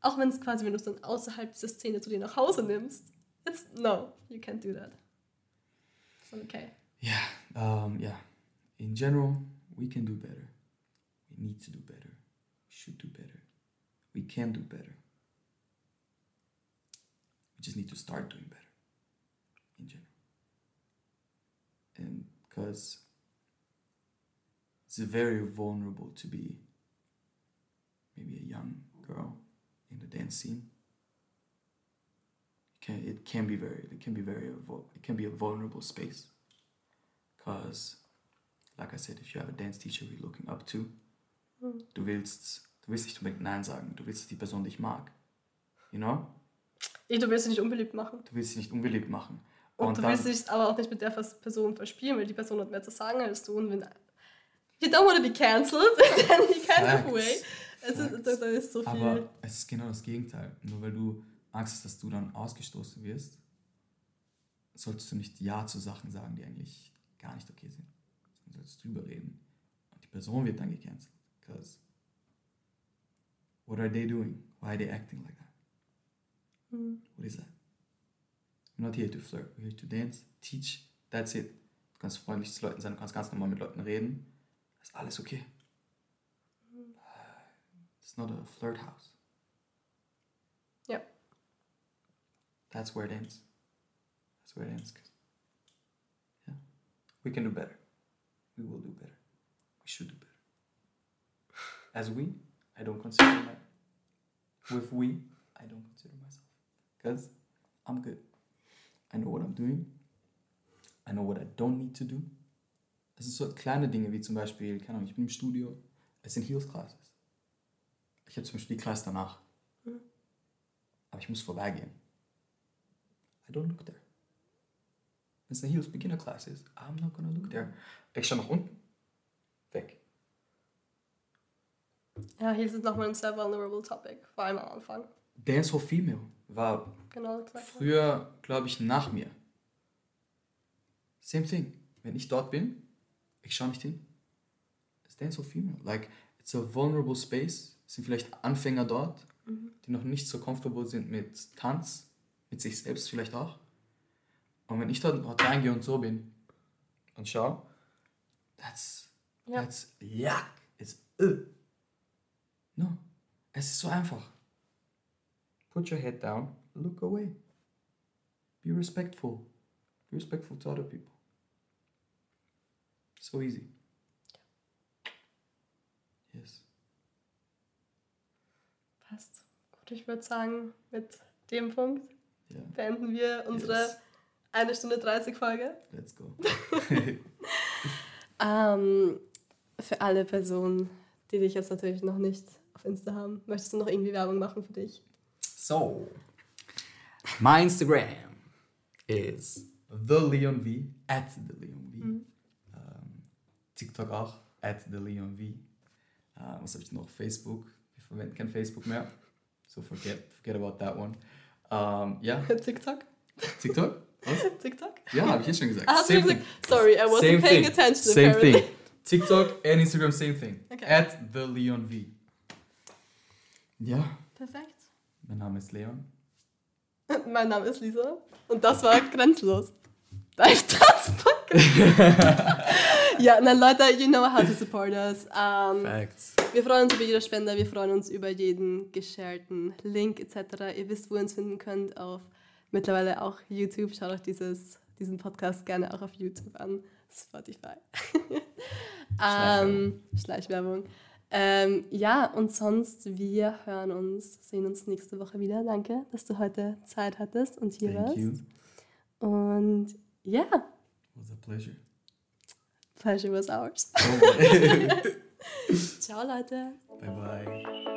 auch wenn es quasi, wenn du es dann außerhalb dieser Szene zu dir nach Hause nimmst, it's, no, you can't do that. It's okay. Yeah, um, yeah. In general, we can do better. We need to do better. Should do better. We can do better. We just need to start doing better. In general. And because it's very vulnerable to be maybe a young girl in the dance scene. It can, it can be very it can be very it can be a vulnerable space because like I said if you have a dance teacher you're looking up to du willst du willst nicht unbedingt nein sagen du willst dass die Person dich mag you know Eh, Du willst dich nicht unbeliebt machen. du willst sie nicht unbeliebt machen Und, du dann- willst dich aber auch nicht mit der Person verspielen, weil die Person hat mehr zu sagen als du. Und wenn you don't want to be cancelled in any kind Facts. of way. Es ist, da, da ist so viel. Aber es ist genau das Gegenteil. Nur weil du Angst hast, dass du dann ausgestoßen wirst, solltest du nicht Ja zu Sachen sagen, die eigentlich gar nicht okay sind. Sondern solltest drüber reden. Und die Person wird dann gecancelt. Because what are they doing? Why are they acting like that? Hm. What is that? We're not here to flirt. We're here to dance, teach. That's it. Du kannst freundlich zu Leuten sein, du kannst ganz normal mit Leuten reden. Ist alles okay. It's not a flirt house. Yep. That's where it ends. That's where it ends. Yeah. We can do better. We will do better. We should do better. As we, I don't consider my. With we, I don't consider myself. Because I'm good. I know what I'm doing. I know what I don't need to do. Es sind so kleine Dinge wie zum Beispiel, keine Ahnung, ich bin im Studio, es sind Heels Classes. Ich habe zum Beispiel die Class danach. Aber ich muss vorbeigehen. I don't look there. Wenn es eine Heels Beginner Class ist, I'm not gonna look there. Ich schaue nach unten. Weg. Ja, hier ist nochmal ein sehr vulnerable Topic, vor allem am Anfang. Dancehall Female war Genau, früher, glaube ich, nach mir. Same thing. Wenn ich dort bin, ich schaue nicht hin. It's Dancehall Female. Like, it's a vulnerable space. Es sind vielleicht Anfänger dort, die noch nicht so comfortable sind mit Tanz, mit sich selbst vielleicht auch. Und wenn ich dort, reingehe und so bin und schau, that's, Ja. that's yuck. It's uh. No. Es ist so einfach. Put your head down, look away. Be respectful. Be respectful to other people. So easy. Yes. Passt. Gut, ich würde sagen, mit dem Punkt Yeah. beenden wir unsere Yes. eine Stunde 30 Folge. Let's go. Ähm, für alle Personen, die dich jetzt natürlich noch nicht auf Insta haben, möchtest du noch irgendwie Werbung machen für dich? So, my Instagram is the Leon V at the Leon V. Ähm, TikTok auch at the Leon V. Äh, was habe ich noch? Facebook. Wir verwenden kein Facebook mehr. So forget, forget about that one. Ähm, ja, TikTok? TikTok? Was? TikTok? Ja, habe ich jetzt schon gesagt. Ah, hast du Same gesagt? thing. Sorry, I wasn't Same paying thing. attention. Same apparently. thing. TikTok and Instagram, same thing. Okay. At the Leon V. Ja, Perfekt. mein Name ist Leon. Mein Name ist Lisa und das war Grenzlos. Dein Tanzpodcast. ja, nein, Leute, you know how to support us. Um, Facts. wir freuen uns über jede Spende, wir freuen uns über jeden gesharten Link etc. Ihr wisst, wo ihr uns finden könnt auf mittlerweile auch YouTube. Schaut euch dieses, diesen Podcast gerne auch auf YouTube an. Spotify. ähm, Schleichwerbung. Ähm, ja, und sonst, wir hören uns, sehen uns nächste Woche wieder. Danke, dass du heute Zeit hattest und hier Thank warst. you. Und ja, It was a pleasure. pleasure was ours. Oh, Ciao, Leute. bye bye.